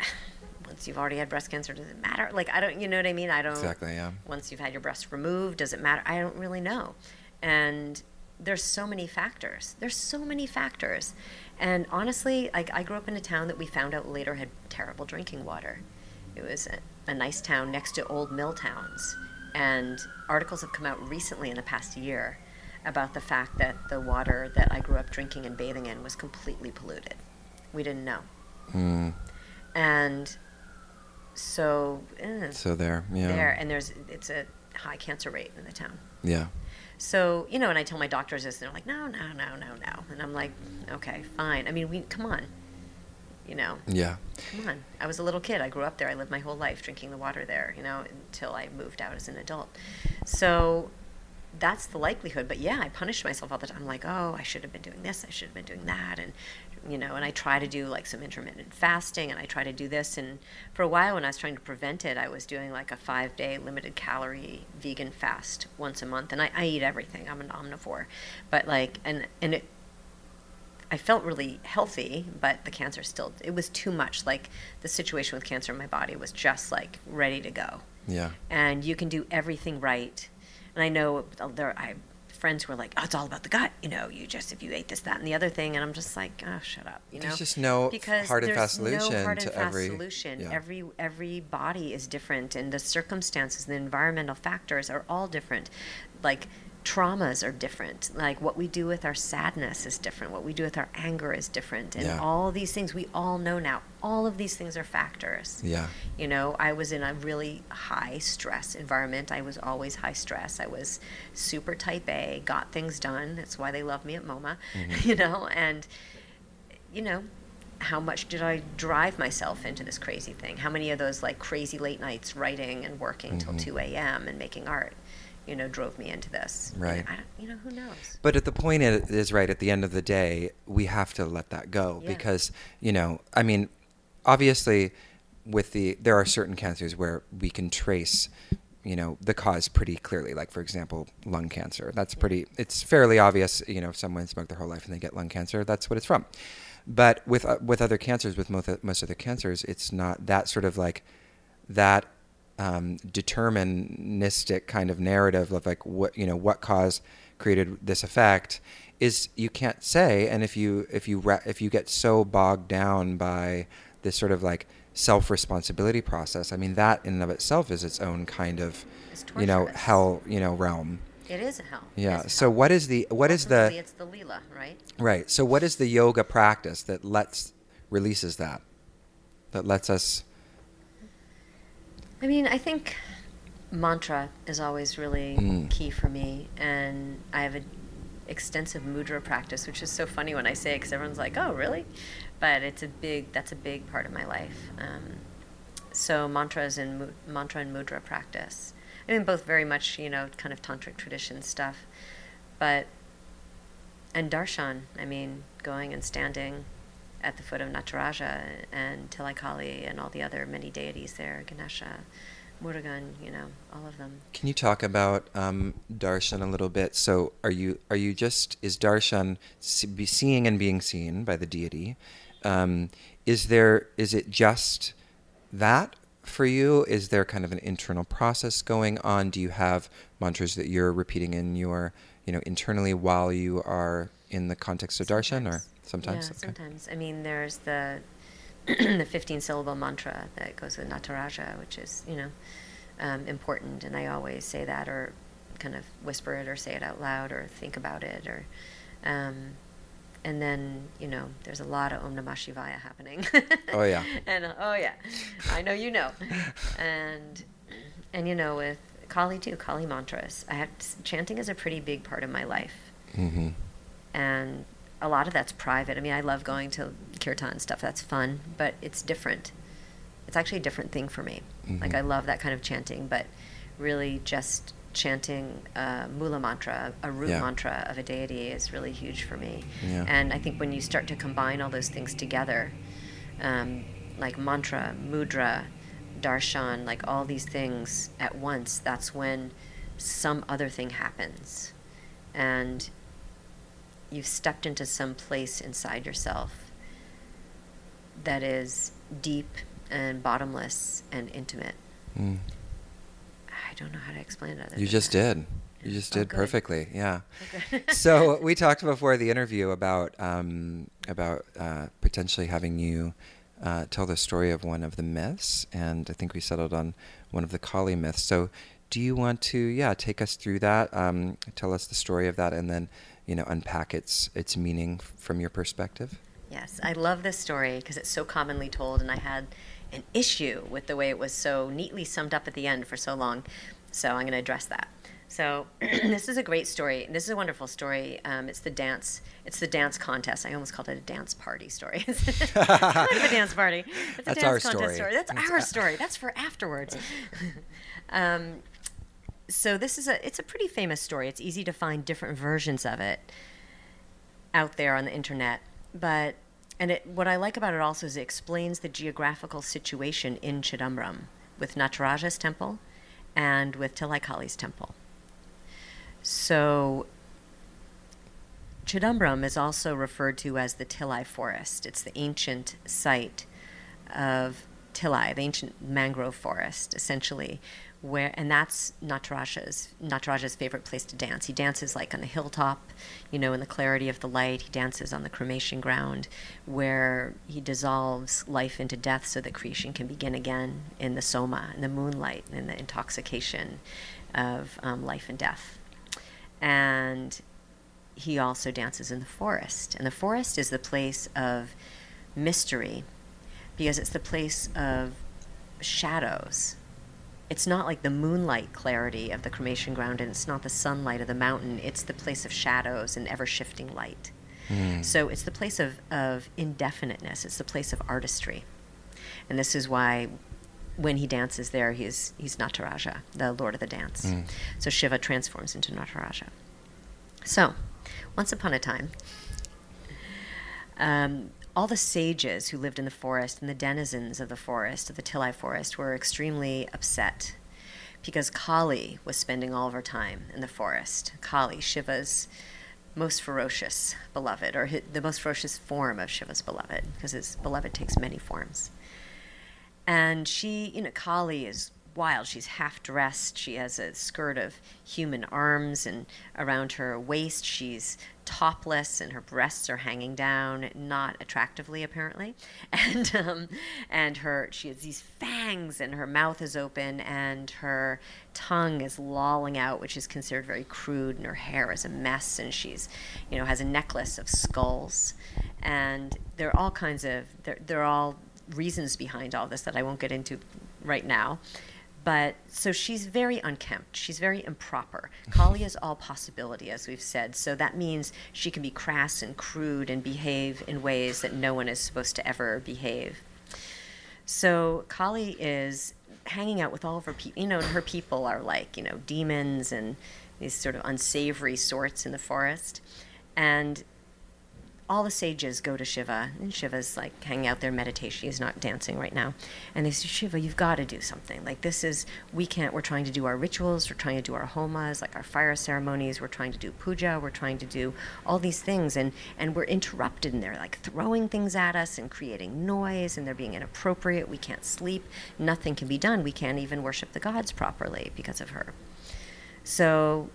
<sighs> once you've already had breast cancer does it matter like I don't you know what I mean I don't exactly, yeah. once you've had your breast removed does it matter i don't really know and there's so many factors. There's so many factors. And honestly like i grew up in a town that we found out later had terrible drinking water. It was a, a nice town next to old mill towns. And articles have come out recently in the past year about the fact that the water that i grew up drinking and bathing in was completely polluted. We didn't know. Mm, and so eh, so there, yeah, there and there's it's a high cancer rate in the town. Yeah, so you know and i tell my doctors this and they're like no no no no no. And i'm like okay fine. I mean we come on. You know? Yeah. come on. I was a little kid. I grew up there. I lived my whole life drinking the water there you know until i moved out as an adult. So that's the likelihood. But yeah i punish myself all the time I'm like oh i should have been doing this. I should have been doing that. And you know and i try to do like some intermittent fasting and i try to do this and for a while when i was trying to prevent it i was doing like a five day limited calorie vegan fast once a month and i, I eat everything i'm an omnivore but like and and it I felt really healthy, but the cancer still, it was too much. Like the situation with cancer in my body was just like ready to go. Yeah. And you can do everything right. And I know uh, there, I friends who are like, "Oh, it's all about the gut." You know, you just if you ate this, that, and the other thing, and I'm just like, "Oh, shut up." You know, There's just no because hard and fast solution no hard and to fast every- solution. yeah. Every every body is different, and the circumstances, the environmental factors are all different. Like traumas are different. Like what we do with our sadness is different. What we do with our anger is different, and Yeah. all these things we all know now. All of these things are factors. Yeah. You know, I was in a really high stress environment. I was always high stress. I was super type A, got things done. That's why they love me at MoMA, mm-hmm. <laughs> you know, and, you know, how much did I drive myself into this crazy thing? How many of those like crazy late nights writing and working till mm-hmm. 2 a.m. and making art, you know, drove me into this? Right. I don't, you know, who knows? But at the point it is right at the end of the day, we have to let that go Yeah. because you know, I mean, obviously, with the there are certain cancers where we can trace, you know, the cause pretty clearly. Like for example, lung cancer. That's pretty. It's fairly obvious. You know, if someone smoked their whole life and they get lung cancer, that's what it's from. But with uh, with other cancers, with most most other cancers, it's not that sort of like that um, deterministic kind of narrative of like what you know what cause created this effect is you can't say and if you if you if you get so bogged down by this sort of like self responsibility process i mean that in and of itself is its own kind of you know hell you know realm It is a hell. Yeah a so hell. what is the what is the It's the lila, right? right so what is the yoga practice that lets releases that that lets us I mean, I think mantra is always really Mm. key for me, and I have an extensive mudra practice, which is so funny when I say it because everyone's like, "Oh, really?" But it's a big that's a big part of my life. Um, so mantras and mantra and mudra practice. I mean, both very much you know kind of tantric tradition stuff, but and darshan. I mean, going and standing at the foot of Nataraja and Tilai Kali and all the other many deities there, Ganesha, Murugan, you know, all of them. Can you talk about um, darshan a little bit? So, are you are you just is darshan be seeing and being seen by the deity? Um, is there is it just that for you? Is there kind of an internal process going on? Do you have mantras that you're repeating in your you know internally while you are in the context of darshan, or sometimes? Yeah, Okay. sometimes. I mean, there's the <clears throat> the 15 syllable mantra that goes with Nataraja, which is, you know, um, important. And I always say that or kind of whisper it or say it out loud or think about it or. Um, and then, you know, there's a lot of Om Namah Shivaya happening. Oh, yeah. <laughs> and uh, oh yeah, I know you know. <laughs> And and you know with Kali too, Kali mantras. I have chanting is a pretty big part of my life hmm and a lot of that's private. I mean, I love going to kirtan and stuff. That's fun, but it's different. It's actually a different thing for me. Like Mhm. I love that kind of chanting, but really just chanting a mula mantra, a root Yeah. mantra of a deity is really huge for me. Yeah. And I think when you start to combine all those things together, um, like mantra, mudra, darshan, like all these things at once, that's when some other thing happens. And you've stepped into some place inside yourself that is deep and bottomless and intimate. Mm. I don't know how to explain it. other You just that. did. You just Oh, did good. perfectly. Yeah. Okay. <laughs> so we talked before the interview about um, about uh, potentially having you uh, tell the story of one of the myths, and I think we settled on one of the Kali myths. So, do you want to, yeah, take us through that? Um, tell us the story of that, and then you know unpack its its meaning from your perspective. Yes, I love this story because it's so commonly told, and I had an issue with the way it was so neatly summed up at the end for so long. So I'm going to address that. So <clears throat> this is a great story. This is a wonderful story. Um, it's the dance. It's the dance contest. I almost called it a dance party story. <laughs> it's kind of a dance party. It's a <laughs> That's dance our contest story. story. That's That's our story. That's for afterwards. <laughs> um, so this is a. It's a pretty famous story. It's easy to find different versions of it out there on the internet. But and it, what I like about it also is it explains the geographical situation in Chidambaram with Nataraja's temple and with Tilai Kali's temple. So Chidambaram is also referred to as the Tilai Forest. It's the ancient site of Tilai, the ancient mangrove forest, essentially, where and that's Nataraja's Nataraja's favorite place to dance. He dances like on the hilltop, you know, in the clarity of the light. He dances on the cremation ground, where he dissolves life into death, so that creation can begin again in the soma, in the moonlight, in the intoxication of um, life and death. And he also dances in the forest, and the forest is the place of mystery, because it's the place of shadows it's not like the moonlight clarity of the cremation ground and it's not the sunlight of the mountain. It's the place of shadows and ever shifting light. Mm. so it's the place of, of indefiniteness. It's the place of artistry. And this is why when he dances there he's he's nataraja the lord of the dance. Mm. so shiva transforms into nataraja. So once upon a time um, all the sages who lived in the forest and the denizens of the forest, of the Tilai forest, were extremely upset because Kali was spending all of her time in the forest. Kali, Shiva's most ferocious beloved, or the most ferocious form of Shiva's beloved, because his beloved takes many forms. And she, you know, Kali is wild. She's half dressed. She has a skirt of human arms, and around her waist, she's topless, and her breasts are hanging down, not attractively apparently. <laughs> And um, and her she has these fangs, and her mouth is open, and her tongue is lolling out, which is considered very crude. And her hair is a mess, and she's you know has a necklace of skulls, and there are all kinds of there there are all reasons behind all this that I won't get into right now. But so she's very unkempt. She's very improper. Kali is all possibility, as we've said. So that means she can be crass and crude and behave in ways that no one is supposed to ever behave. So Kali is hanging out with all of her people. You know, and her people are like, you know, demons and these sort of unsavory sorts in the forest. And all the sages go to Shiva, and Shiva's like hanging out there meditation. He's not dancing right now. And they say, Shiva, you've got to do something. Like, this is, we can't, we're trying to do our rituals, we're trying to do our homas, like our fire ceremonies, we're trying to do puja, we're trying to do all these things. And, and we're interrupted, and they're like throwing things at us and creating noise, and they're being inappropriate. We can't sleep. Nothing can be done. We can't even worship the gods properly because of her. So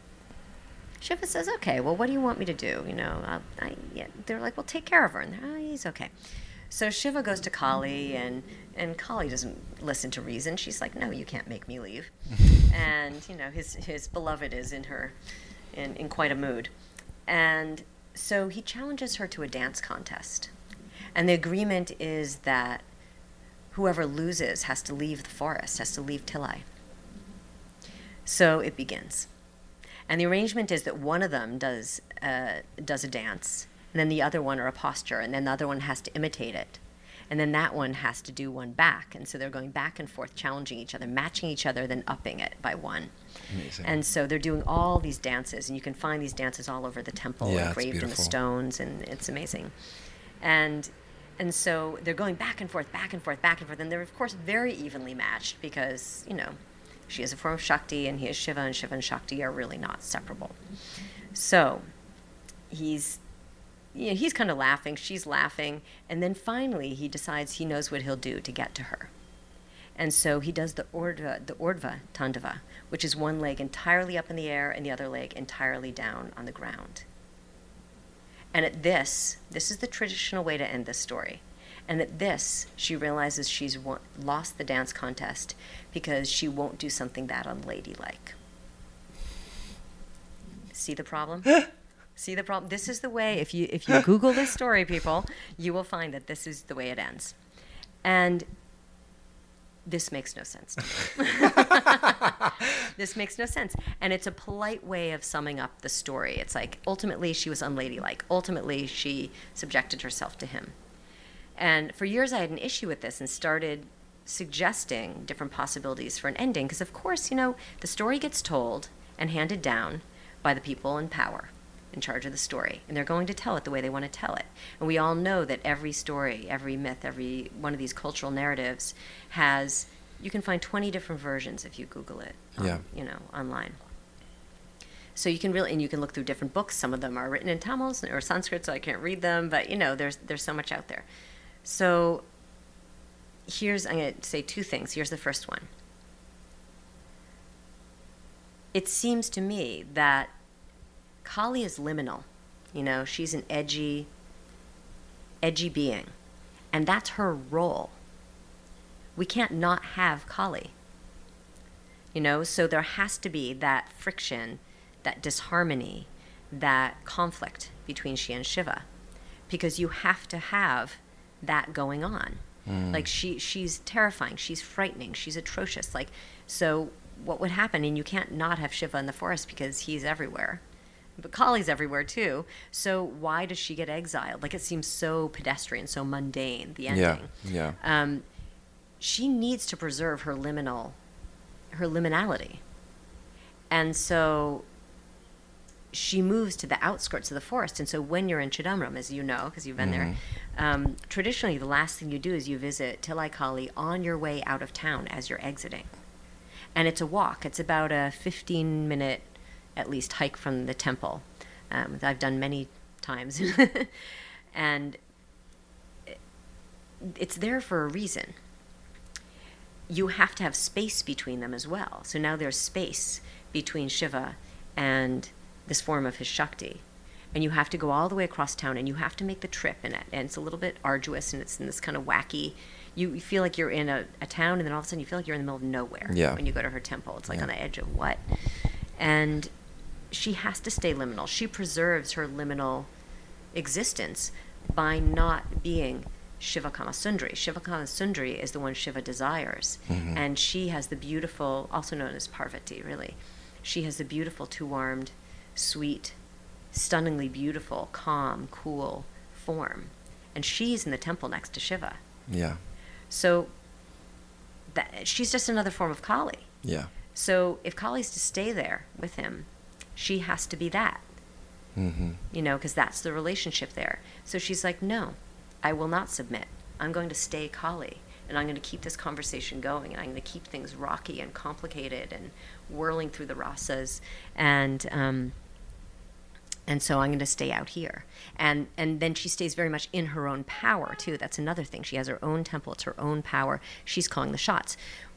Shiva says, okay, well, what do you want me to do? You know, I, I, yeah. they're like, well, take care of her. And oh, he's okay. So Shiva goes to Kali, and, and Kali doesn't listen to reason. She's like, no, you can't make me leave. <laughs> and, you know, his, his beloved is in her, in, in quite a mood. And so he challenges her to a dance contest. And the agreement is that whoever loses has to leave the forest, has to leave Tilai. So it begins. And the arrangement is that one of them does uh, does a dance, and then the other one or a posture, and then the other one has to imitate it. And then that one has to do one back. And so they're going back and forth, challenging each other, matching each other, then upping it by one. Amazing. And so they're doing all these dances, and you can find these dances all over the temple, yeah, engraved in the stones, and it's amazing. And and so they're going back and forth, back and forth, back and forth, and they're of course very evenly matched because you know she is a form of Shakti, and he is Shiva, and Shiva and Shakti are really not separable. So he's you know, he's kind of laughing, she's laughing, and then finally he decides he knows what he'll do to get to her. And so he does the Ordva, the Urdhva Tandava, which is one leg entirely up in the air and the other leg entirely down on the ground. And at this, this is the traditional way to end this story. And at this, she realizes she's lost the dance contest because she won't do something that unladylike. See the problem? <gasps> See the problem? This is the way. If you if you <laughs> Google this story, people, you will find that this is the way it ends. And this makes no sense. <laughs> this makes no sense. And it's a polite way of summing up the story. It's like ultimately she was unladylike. Ultimately she subjected herself to him. And for years, I had an issue with this and started suggesting different possibilities for an ending. Because, of course, you know, the story gets told and handed down by the people in power in charge of the story. And they're going to tell it the way they want to tell it. And we all know that every story, every myth, every one of these cultural narratives has, you can find 20 different versions if you Google it, um, yeah. you know, online. So you can really, and you can look through different books. Some of them are written in Tamil or Sanskrit, so I can't read them. But you know, there's there's so much out there. So here's, I'm going to say two things. Here's the first one it seems to me that Kali is liminal. You know, she's an edgy, edgy being, and that's her role. We can't not have Kali. You know, so there has to be that friction, that disharmony, that conflict between she and Shiva, because you have to have that going on. Mm. Like she, she's terrifying. She's frightening. She's atrocious. Like so, what would happen? And you can't not have Shiva in the forest because he's everywhere. But Kali's everywhere too. So why does she get exiled? Like it seems so pedestrian, so mundane. The ending. Yeah. Yeah. Um, she needs to preserve her liminal, her liminality, and so she moves to the outskirts of the forest. And so when you're in Chidambaram, as you know, because you've been mm-hmm. there, um, traditionally the last thing you do is you visit Tilai Kali on your way out of town as you're exiting. And it's a walk. It's about a 15 minute, at least, hike from the temple. Um, I've done many times. <laughs> and it's there for a reason. You have to have space between them as well. So now there's space between Shiva and this form of his Shakti. And you have to go all the way across town and you have to make the trip in it. And it's a little bit arduous and it's in this kind of wacky. You, you feel like you're in a, a, town and then all of a sudden you feel like you're in the middle of nowhere yeah. when you go to her temple. It's like yeah. on the edge of what? And she has to stay liminal. She preserves her liminal existence by not being Shiva Kama Sundari. Shiva Kama Sundari is the one Shiva desires. Mm-hmm. And she has the beautiful, also known as Parvati, really. She has the beautiful two armed sweet, stunningly beautiful, calm, cool form. And she's in the temple next to Shiva. Yeah. So that she's just another form of Kali. Yeah. So if Kali's to stay there with him, she has to be that. Mm-hmm. You know, because that's the relationship there. So she's like, no, I will not submit. I'm going to stay Kali and I'm going to keep this conversation going, and I'm going to keep things rocky and complicated and whirling through the rasas, and um, and so I'm going to stay out here. And and then she stays very much in her own power too. That's another thing. She has her own temple. It's her own power. She's calling the shots.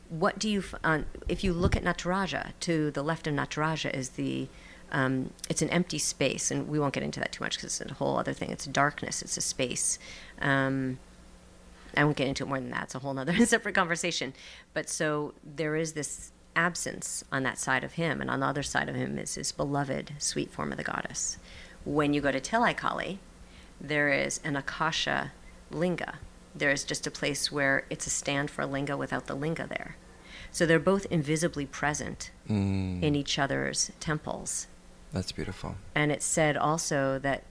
What do you uh, if you look at Nataraja? To the left of Nataraja is the um, it's an empty space, and we won't get into that too much because it's a whole other thing. It's darkness. It's a space. Um, I won't get into it more than that. It's a whole other <laughs> separate conversation. But so there is this absence on that side of him, and on the other side of him is his beloved sweet form of the goddess. When you go to Tilai Kali, there is an Akasha linga. There is just a place where it's a stand for a linga without the linga there. So they're both invisibly present mm. in each other's temples. That's beautiful. And it's said also that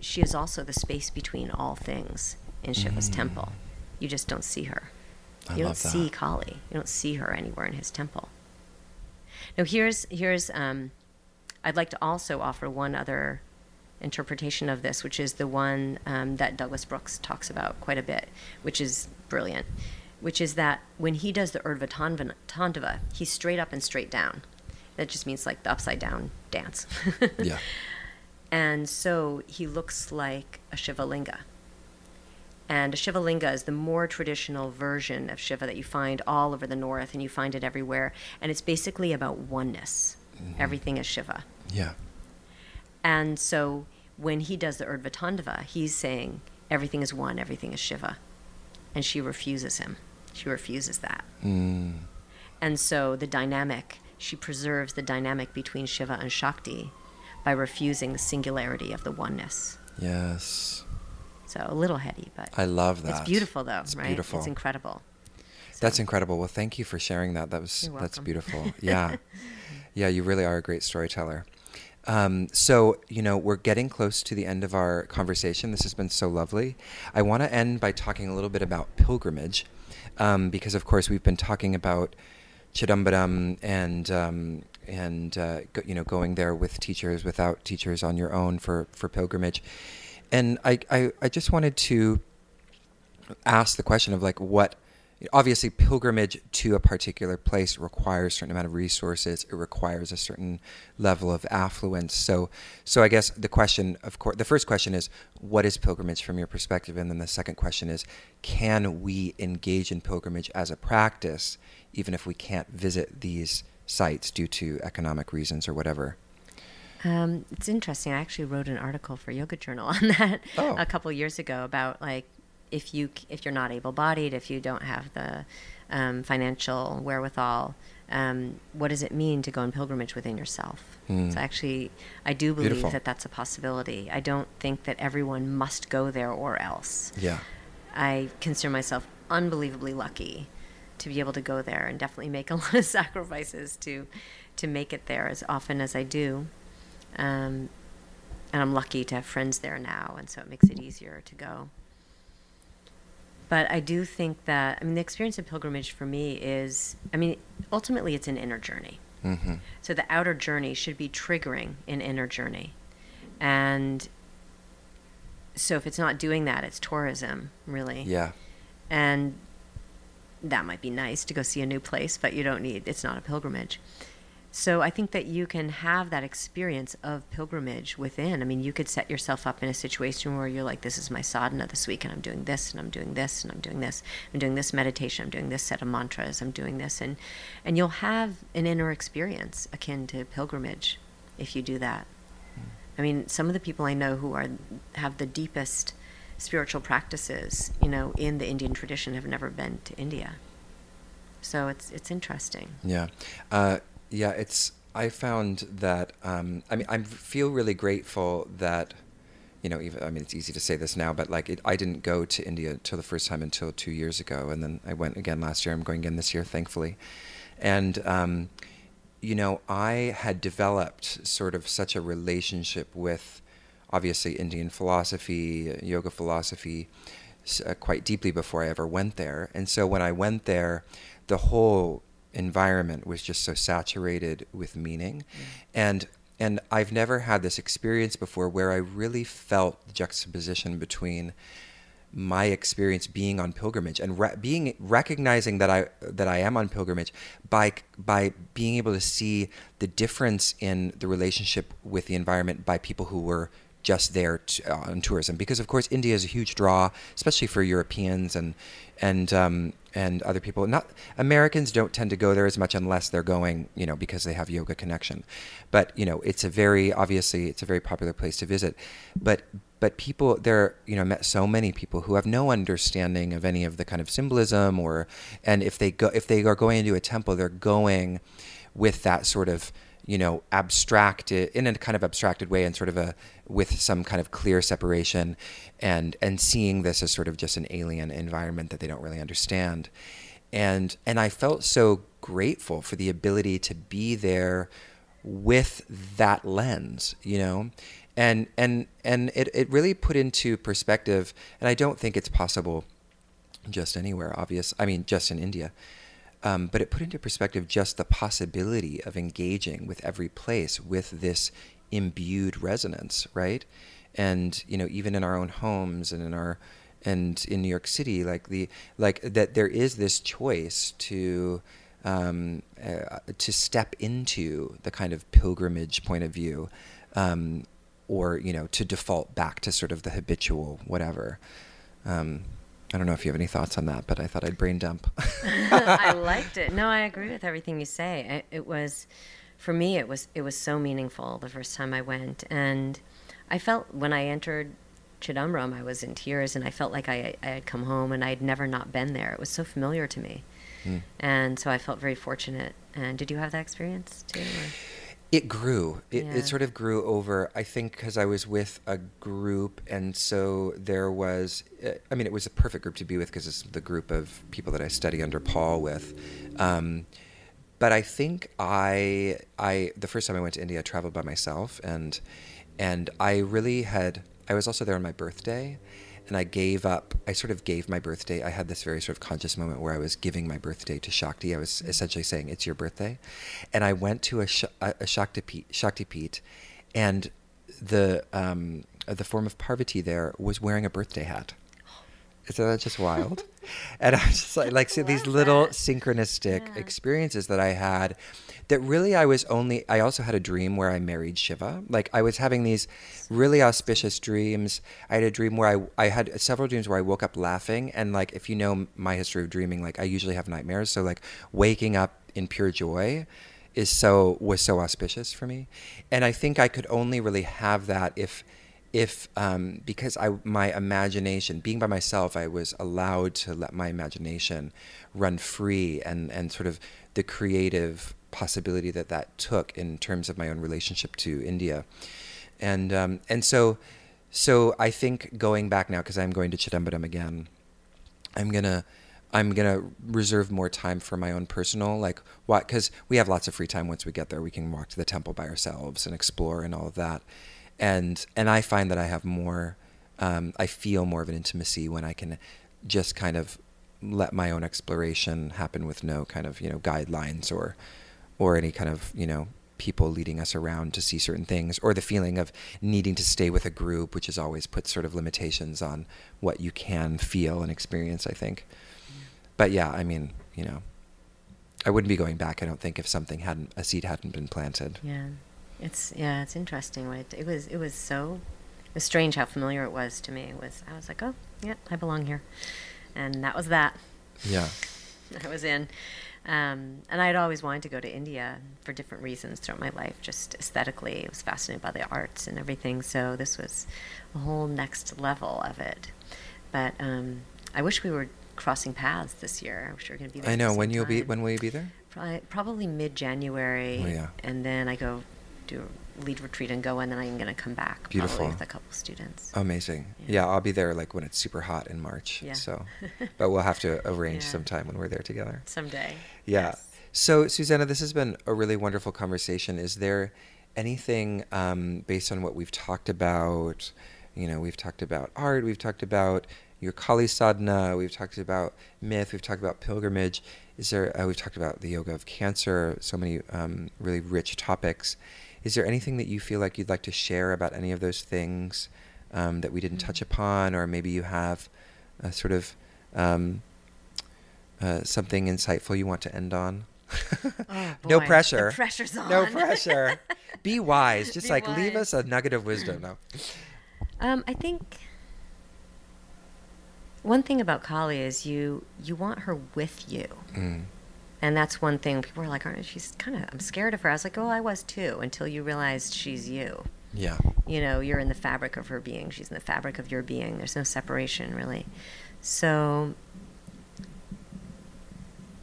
she is also the space between all things in Shiva's mm. temple. You just don't see her. I you don't see Kali. You don't see her anywhere in his temple. Now here's here's um, I'd like to also offer one other interpretation of this, which is the one um, that Douglas Brooks talks about quite a bit, which is brilliant, which is that when he does the Urdhva Tandava, he's straight up and straight down. That just means like the upside down dance. <laughs> yeah. And so he looks like a Shivalinga. And Shivalinga is the more traditional version of Shiva that you find all over the north and you find it everywhere. And it's basically about oneness. Mm-hmm. Everything is Shiva. Yeah. And so when he does the Urdhva he's saying everything is one, everything is Shiva. And she refuses him. She refuses that. Mm. And so the dynamic, she preserves the dynamic between Shiva and Shakti by refusing the singularity of the oneness. Yes. So a little heady, but I love that. It's beautiful though, it's right? Beautiful. It's incredible. So. That's incredible. Well, thank you for sharing that. That was that's beautiful. <laughs> Yeah, yeah, you really are a great storyteller. Um, so, you know, we're getting close to the end of our conversation. This has been so lovely. I want to end by talking a little bit about pilgrimage, um, because of course we've been talking about Chidambaram and um, and uh, go, you know going there with teachers, without teachers, on your own for for pilgrimage and I, I, I just wanted to ask the question of like what obviously pilgrimage to a particular place requires a certain amount of resources. It requires a certain level of affluence. So so i guess the question of course the first question is what is pilgrimage from your perspective? And then the second question is can we engage in pilgrimage as a practice even if we can't visit these sites due to economic reasons or whatever. Um, it's interesting. I actually wrote an article for Yoga Journal <laughs> on that Oh. a couple years ago about like if you if you're not able-bodied, if you don't have the um, financial wherewithal, um, what does it mean to go on pilgrimage within yourself? Hmm. So actually, I do believe Beautiful. that that's a possibility. I don't think that everyone must go there or else. Yeah. I consider myself unbelievably lucky to be able to go there and definitely make a lot of <laughs> sacrifices to to make it there as often as I do. Um, and I'm lucky to have friends there now, and so it makes it easier to go. But I do think that I mean the experience of pilgrimage for me is I mean ultimately it's an inner journey. hmm So the outer journey should be triggering an inner journey. And so if it's not doing that, it's tourism, really. Yeah. And that might be nice to go see a new place, but you don't need, it's not a pilgrimage. So I think that you can have that experience of pilgrimage within. I mean, you could set yourself up in a situation where you're like, this is my sadhana this week, and I'm doing this, and I'm doing this, and I'm doing this. I'm doing this meditation. I'm doing this set of mantras. I'm doing this, and and you'll have an inner experience akin to pilgrimage if you do that. I mean, some of the people I know who are have the deepest spiritual practices, you know, in the Indian tradition have never been to India. So it's it's interesting. Yeah, uh, yeah. It's I found that um, I mean I feel really grateful that you know even I mean it's easy to say this now, but like it, I didn't go to India till the first time until two years ago, and then I went again last year. I'm going again this year, thankfully, and. Um, you know, I had developed sort of such a relationship with obviously Indian philosophy, yoga philosophy, uh, quite deeply before I ever went there. And so when I went there, the whole environment was just so saturated with meaning. Mm. And and I've never had this experience before where I really felt the juxtaposition between my experience being on pilgrimage and re- being recognizing that I that I am on pilgrimage by by being able to see the difference in the relationship with the environment by people who were just there to, uh, on tourism. Because of course India is a huge draw especially for Europeans and and um, and other people. Not Americans don't tend to go there as much unless they're going you know because they have yoga connection. But you know it's a very obviously it's a very popular place to visit. But but people there you know met so many people who have no understanding of any of the kind of symbolism or and if they go if they are going into a temple they're going with that sort of you know abstracted in a kind of abstracted way and sort of a with some kind of clear separation and and seeing this as sort of just an alien environment that they don't really understand. And and I felt so grateful for the ability to be there with that lens you know? And and and it, it really put into perspective and i don't think it's possible just anywhere obvious i mean just in india um, but it put into perspective just the possibility of engaging with every place with this imbued resonance right and you know even in our own homes and in our and in new york city like the like that there is this choice to um, uh, to step into the kind of pilgrimage point of view um, or you know to default back to sort of the habitual whatever. Um, I don't know if you have any thoughts on that, but I thought I'd brain dump. <laughs> I liked it. No, I agree with everything you say. It, it was, for me, it was it was so meaningful the first time I went, and I felt when I entered Chidambaram, I was in tears, and I felt like I, I had come home and I had never not been there. It was so familiar to me, Mm. and so I felt very fortunate. And did you have that experience too? or- It grew. It, Yeah. it sort of grew over. I think because I was with a group, and so there was. I mean, it was a perfect group to be with because it's the group of people that I study under Paul with. Um, but I think I, I the first time I went to India, I traveled by myself, and and I really had. I was also there on my birthday, and I gave up. I sort of gave my birthday. I had this very sort of conscious moment where I was giving my birthday to Shakti. I was essentially saying, "It's your birthday," and I went to a, sh- a, Shakti Peeth, and the um, the form of Parvati there was wearing a birthday hat. <gasps> Isn't that just wild? and I was just like, like see these little that. synchronistic Yeah. experiences that I had that really I was only I also had a dream where I married Shiva. Like I was having these really auspicious dreams. I had a dream where I I had several dreams where I woke up laughing and like if you know my history of dreaming like I usually have nightmares so like waking up in pure joy is so was so auspicious for me, and I think I could only really have that if if um, because I my imagination being by myself I was allowed to let my imagination run free and and sort of the creative possibility that that took in terms of my own relationship to India. And um, and so so I think going back now because I'm going to Chidambaram again I'm gonna I'm gonna reserve more time for my own personal like what because we have lots of free time. Once we get there we can walk to the temple by ourselves and explore and all of that. And and I find that I have more, um, I feel more of an intimacy when I can just kind of let my own exploration happen with no kind of you know guidelines or or any kind of you know people leading us around to see certain things or the feeling of needing to stay with a group which has always put sort of limitations on what you can feel and experience i think but yeah i mean you know i wouldn't be going back i don't think if something hadn't a seed hadn't been planted yeah it's yeah, it's interesting. What it, it was, it was so, it was strange how familiar it was to me. It was I was like, oh yeah, I belong here, and that was that. Yeah. <laughs> I was in. Um, and I had always wanted to go to India for different reasons throughout my life, just aesthetically. I was fascinated by the arts and everything. So this was a whole next level of it. But um, I wish we were crossing paths this year. I wish we were going to be there. I know. When you'll be, when will you be there? Probably, probably mid January. Oh, yeah. And then I go do a lead retreat and go, and then I'm going to come back. Beautiful. Probably with a couple students. Amazing. Yeah. yeah. I'll be there like when it's super hot in March. Yeah. So, <laughs> but we'll have to arrange yeah. some time when we're there together. Someday. Yeah. Yes. So, Susanna, this has been a really wonderful conversation. Is there anything um, based on what we've talked about? You know, we've talked about art, we've talked about your Kali sadhana, we've talked about myth, we've talked about pilgrimage. Is there? Uh, we've talked about the yoga of cancer. So many um, really rich topics. Is there anything that you feel like you'd like to share about any of those things um, that we didn't touch mm-hmm. upon, or maybe you have a sort of um, uh, something insightful you want to end on? oh, <laughs> no pressure. The pressure's on. No pressure. Be <laughs> wise. Just Be like wise. leave us a nugget of wisdom. No. Um, I think one thing about Kali is you you want her with you. Mm. And that's one thing people are like, aren't she's kind of I'm scared of her. I was like, oh, I was too until you realized she's you. Yeah. You know, you're in the fabric of her being. She's in the fabric of your being. There's no separation really. So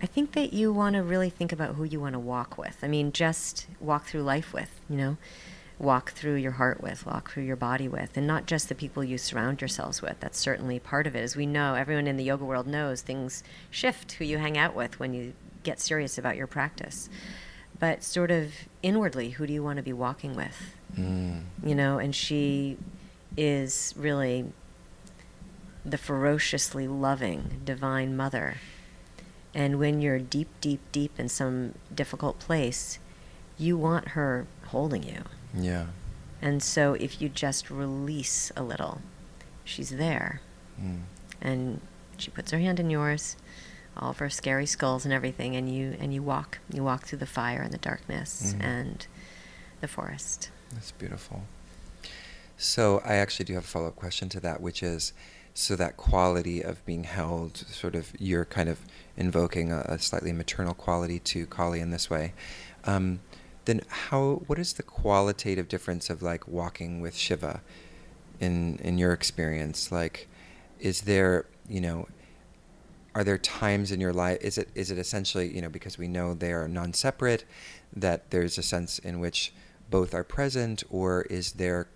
I think that you want to really think about who you want to walk with. I mean, just walk through life with, you know, walk through your heart with, walk through your body with, and not just the people you surround yourselves with. That's certainly part of it. As we know, everyone in the yoga world knows things shift who you hang out with when you get serious about your practice. But sort of inwardly, who do you want to be walking with? Mm. You know, and she is really the ferociously loving divine mother. And when you're deep, deep, deep in some difficult place, you want her holding you. Yeah. And so if you just release a little, she's there. Mm. And she puts her hand in yours all of our scary skulls and everything, and you and you walk you walk through the fire and the darkness mm-hmm. and the forest. That's beautiful. So I actually do have a follow up question to that, which is so that quality of being held, sort of you're kind of invoking a, a slightly maternal quality to Kali in this way. Um, then how what is the qualitative difference of like walking with Shiva in in your experience? Like is there, you know, are there times in your life is it is it essentially you know because we know they are non-separate that there's a sense in which both are present or is there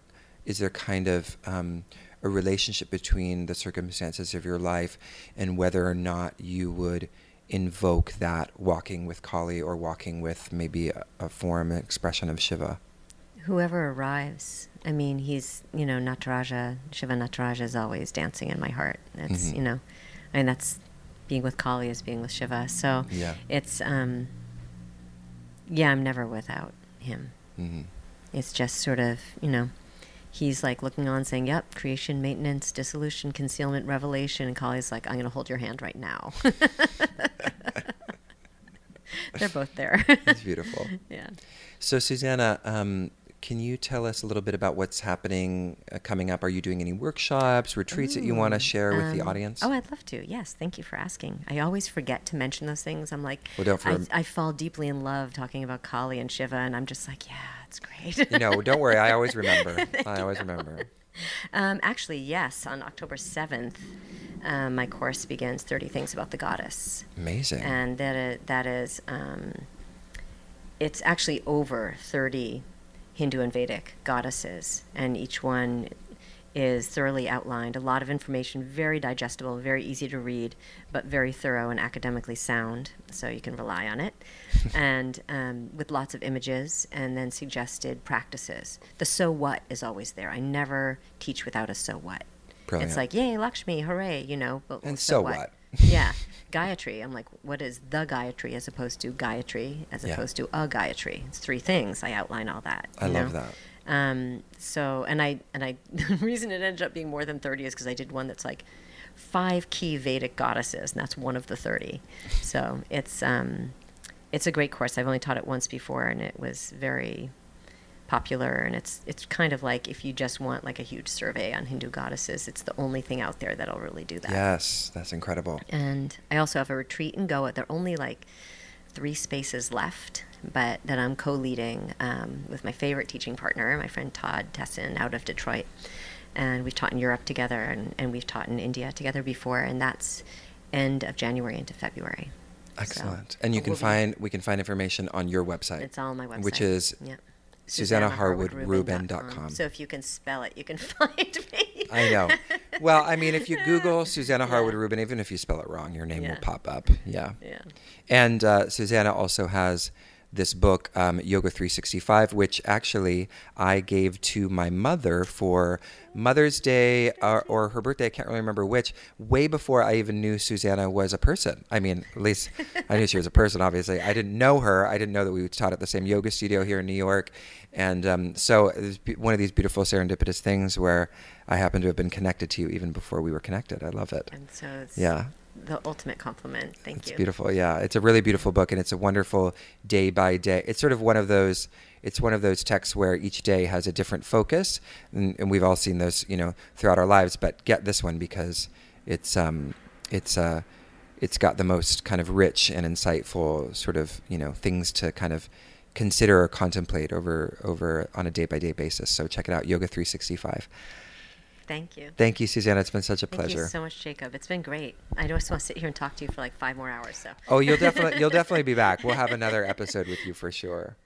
is there kind of um, a relationship between the circumstances of your life and whether or not you would invoke that walking with Kali or walking with maybe a, a form, an expression of Shiva? Whoever arrives. I mean, he's, you know, Nataraja, Shiva Nataraja is always dancing in my heart. It's, mm-hmm. you know, I mean, that's being with Kali is being with Shiva. So yeah. it's um, yeah, I'm never without him. Mm-hmm. It's just sort of you know, he's like looking on, saying, "Yep, creation, maintenance, dissolution, concealment, revelation," and Kali's like, "I'm going to hold your hand right now." <laughs> <laughs> They're both there. That's beautiful. <laughs> Yeah. So Susanna, um, can you tell us a little bit about what's happening uh, coming up? Are you doing any workshops, retreats that you want to share with the Um, audience? Oh, I'd love to. Yes, thank you for asking. I always forget to mention those things. I'm like, Well, don't I, I fall deeply in love talking about Kali and Shiva, and I'm just like, yeah, it's great. you know, don't worry. I always <laughs> remember. I always remember. Um, actually, yes, on October 7th, um, my course begins 30 Things About the Goddess. Amazing. And that is, that is um, it's actually over 30 Hindu and Vedic goddesses, and each one is thoroughly outlined. A lot of information, very digestible, very easy to read, but very thorough and academically sound, so you can rely on it. <laughs> and um, with lots of images and then suggested practices. The so what is always there. I never teach without a so what. Brilliant. It's like, yay, Lakshmi, hooray, you know. But And so what? Yeah, Gayatri. I'm like, what is the Gayatri as opposed to Gayatri as Yeah. opposed to a Gayatri? It's three things. I outline all that. I love know? that. Um, so, and I, and I, <laughs> the reason it ended up being more than 30 is because I did one that's like five key Vedic goddesses, and that's one of the 30. So it's, um, it's a great course. I've only taught it once before, and it was very popular. And it's, it's kind of like if you just want like a huge survey on Hindu goddesses, it's the only thing out there that'll really do that. Yes, that's incredible. And I also have a retreat in Goa. There are only like three spaces left, but that I'm co-leading um, with my favorite teaching partner, my friend Todd Tesson out of Detroit. And we've taught in Europe together, and, and we've taught in India together before, and that's end of January into February. So, Excellent. and you can we'll be- find we can find information on your website. It's all on my website. Which is yeah. SusannaHarwoodRubin.com. So if you can spell it, you can <laughs> find me. I know. Well, I mean, if you Google <laughs> Susanna Harwood Rubin, even if you spell it wrong, your name Yeah. will pop up. Yeah. Yeah. And uh, Susanna also has this book, um, Yoga 365, which actually I gave to my mother for Mother's Day or, or her birthday. I can't really remember which. Way before I even knew Susanna was a person. I mean, at least I knew she was a person. Obviously, I didn't know her. I didn't know that we taught at the same yoga studio here in New York. And um, so it's one of these beautiful serendipitous things where I happen to have been connected to you even before we were connected. I love it. And so it's Yeah. the ultimate compliment. Thank It's you. It's beautiful. Yeah, it's a really beautiful book, and it's a wonderful day by day. It's sort of one of those. It's one of those texts where each day has a different focus, and, and we've all seen those, you know, throughout our lives. But get this one because it's um, it's uh, it's got the most kind of rich and insightful sort of you know things to kind of consider or contemplate over over on a day by day basis. So check it out, Yoga 365. Thank you. Thank you, Susanna. It's been such a Thank pleasure. you so much, Jacob. It's been great. I just want to sit here and talk to you for like five more hours. So. Oh, you'll <laughs> definitely you'll definitely be back. We'll have another episode with you for sure.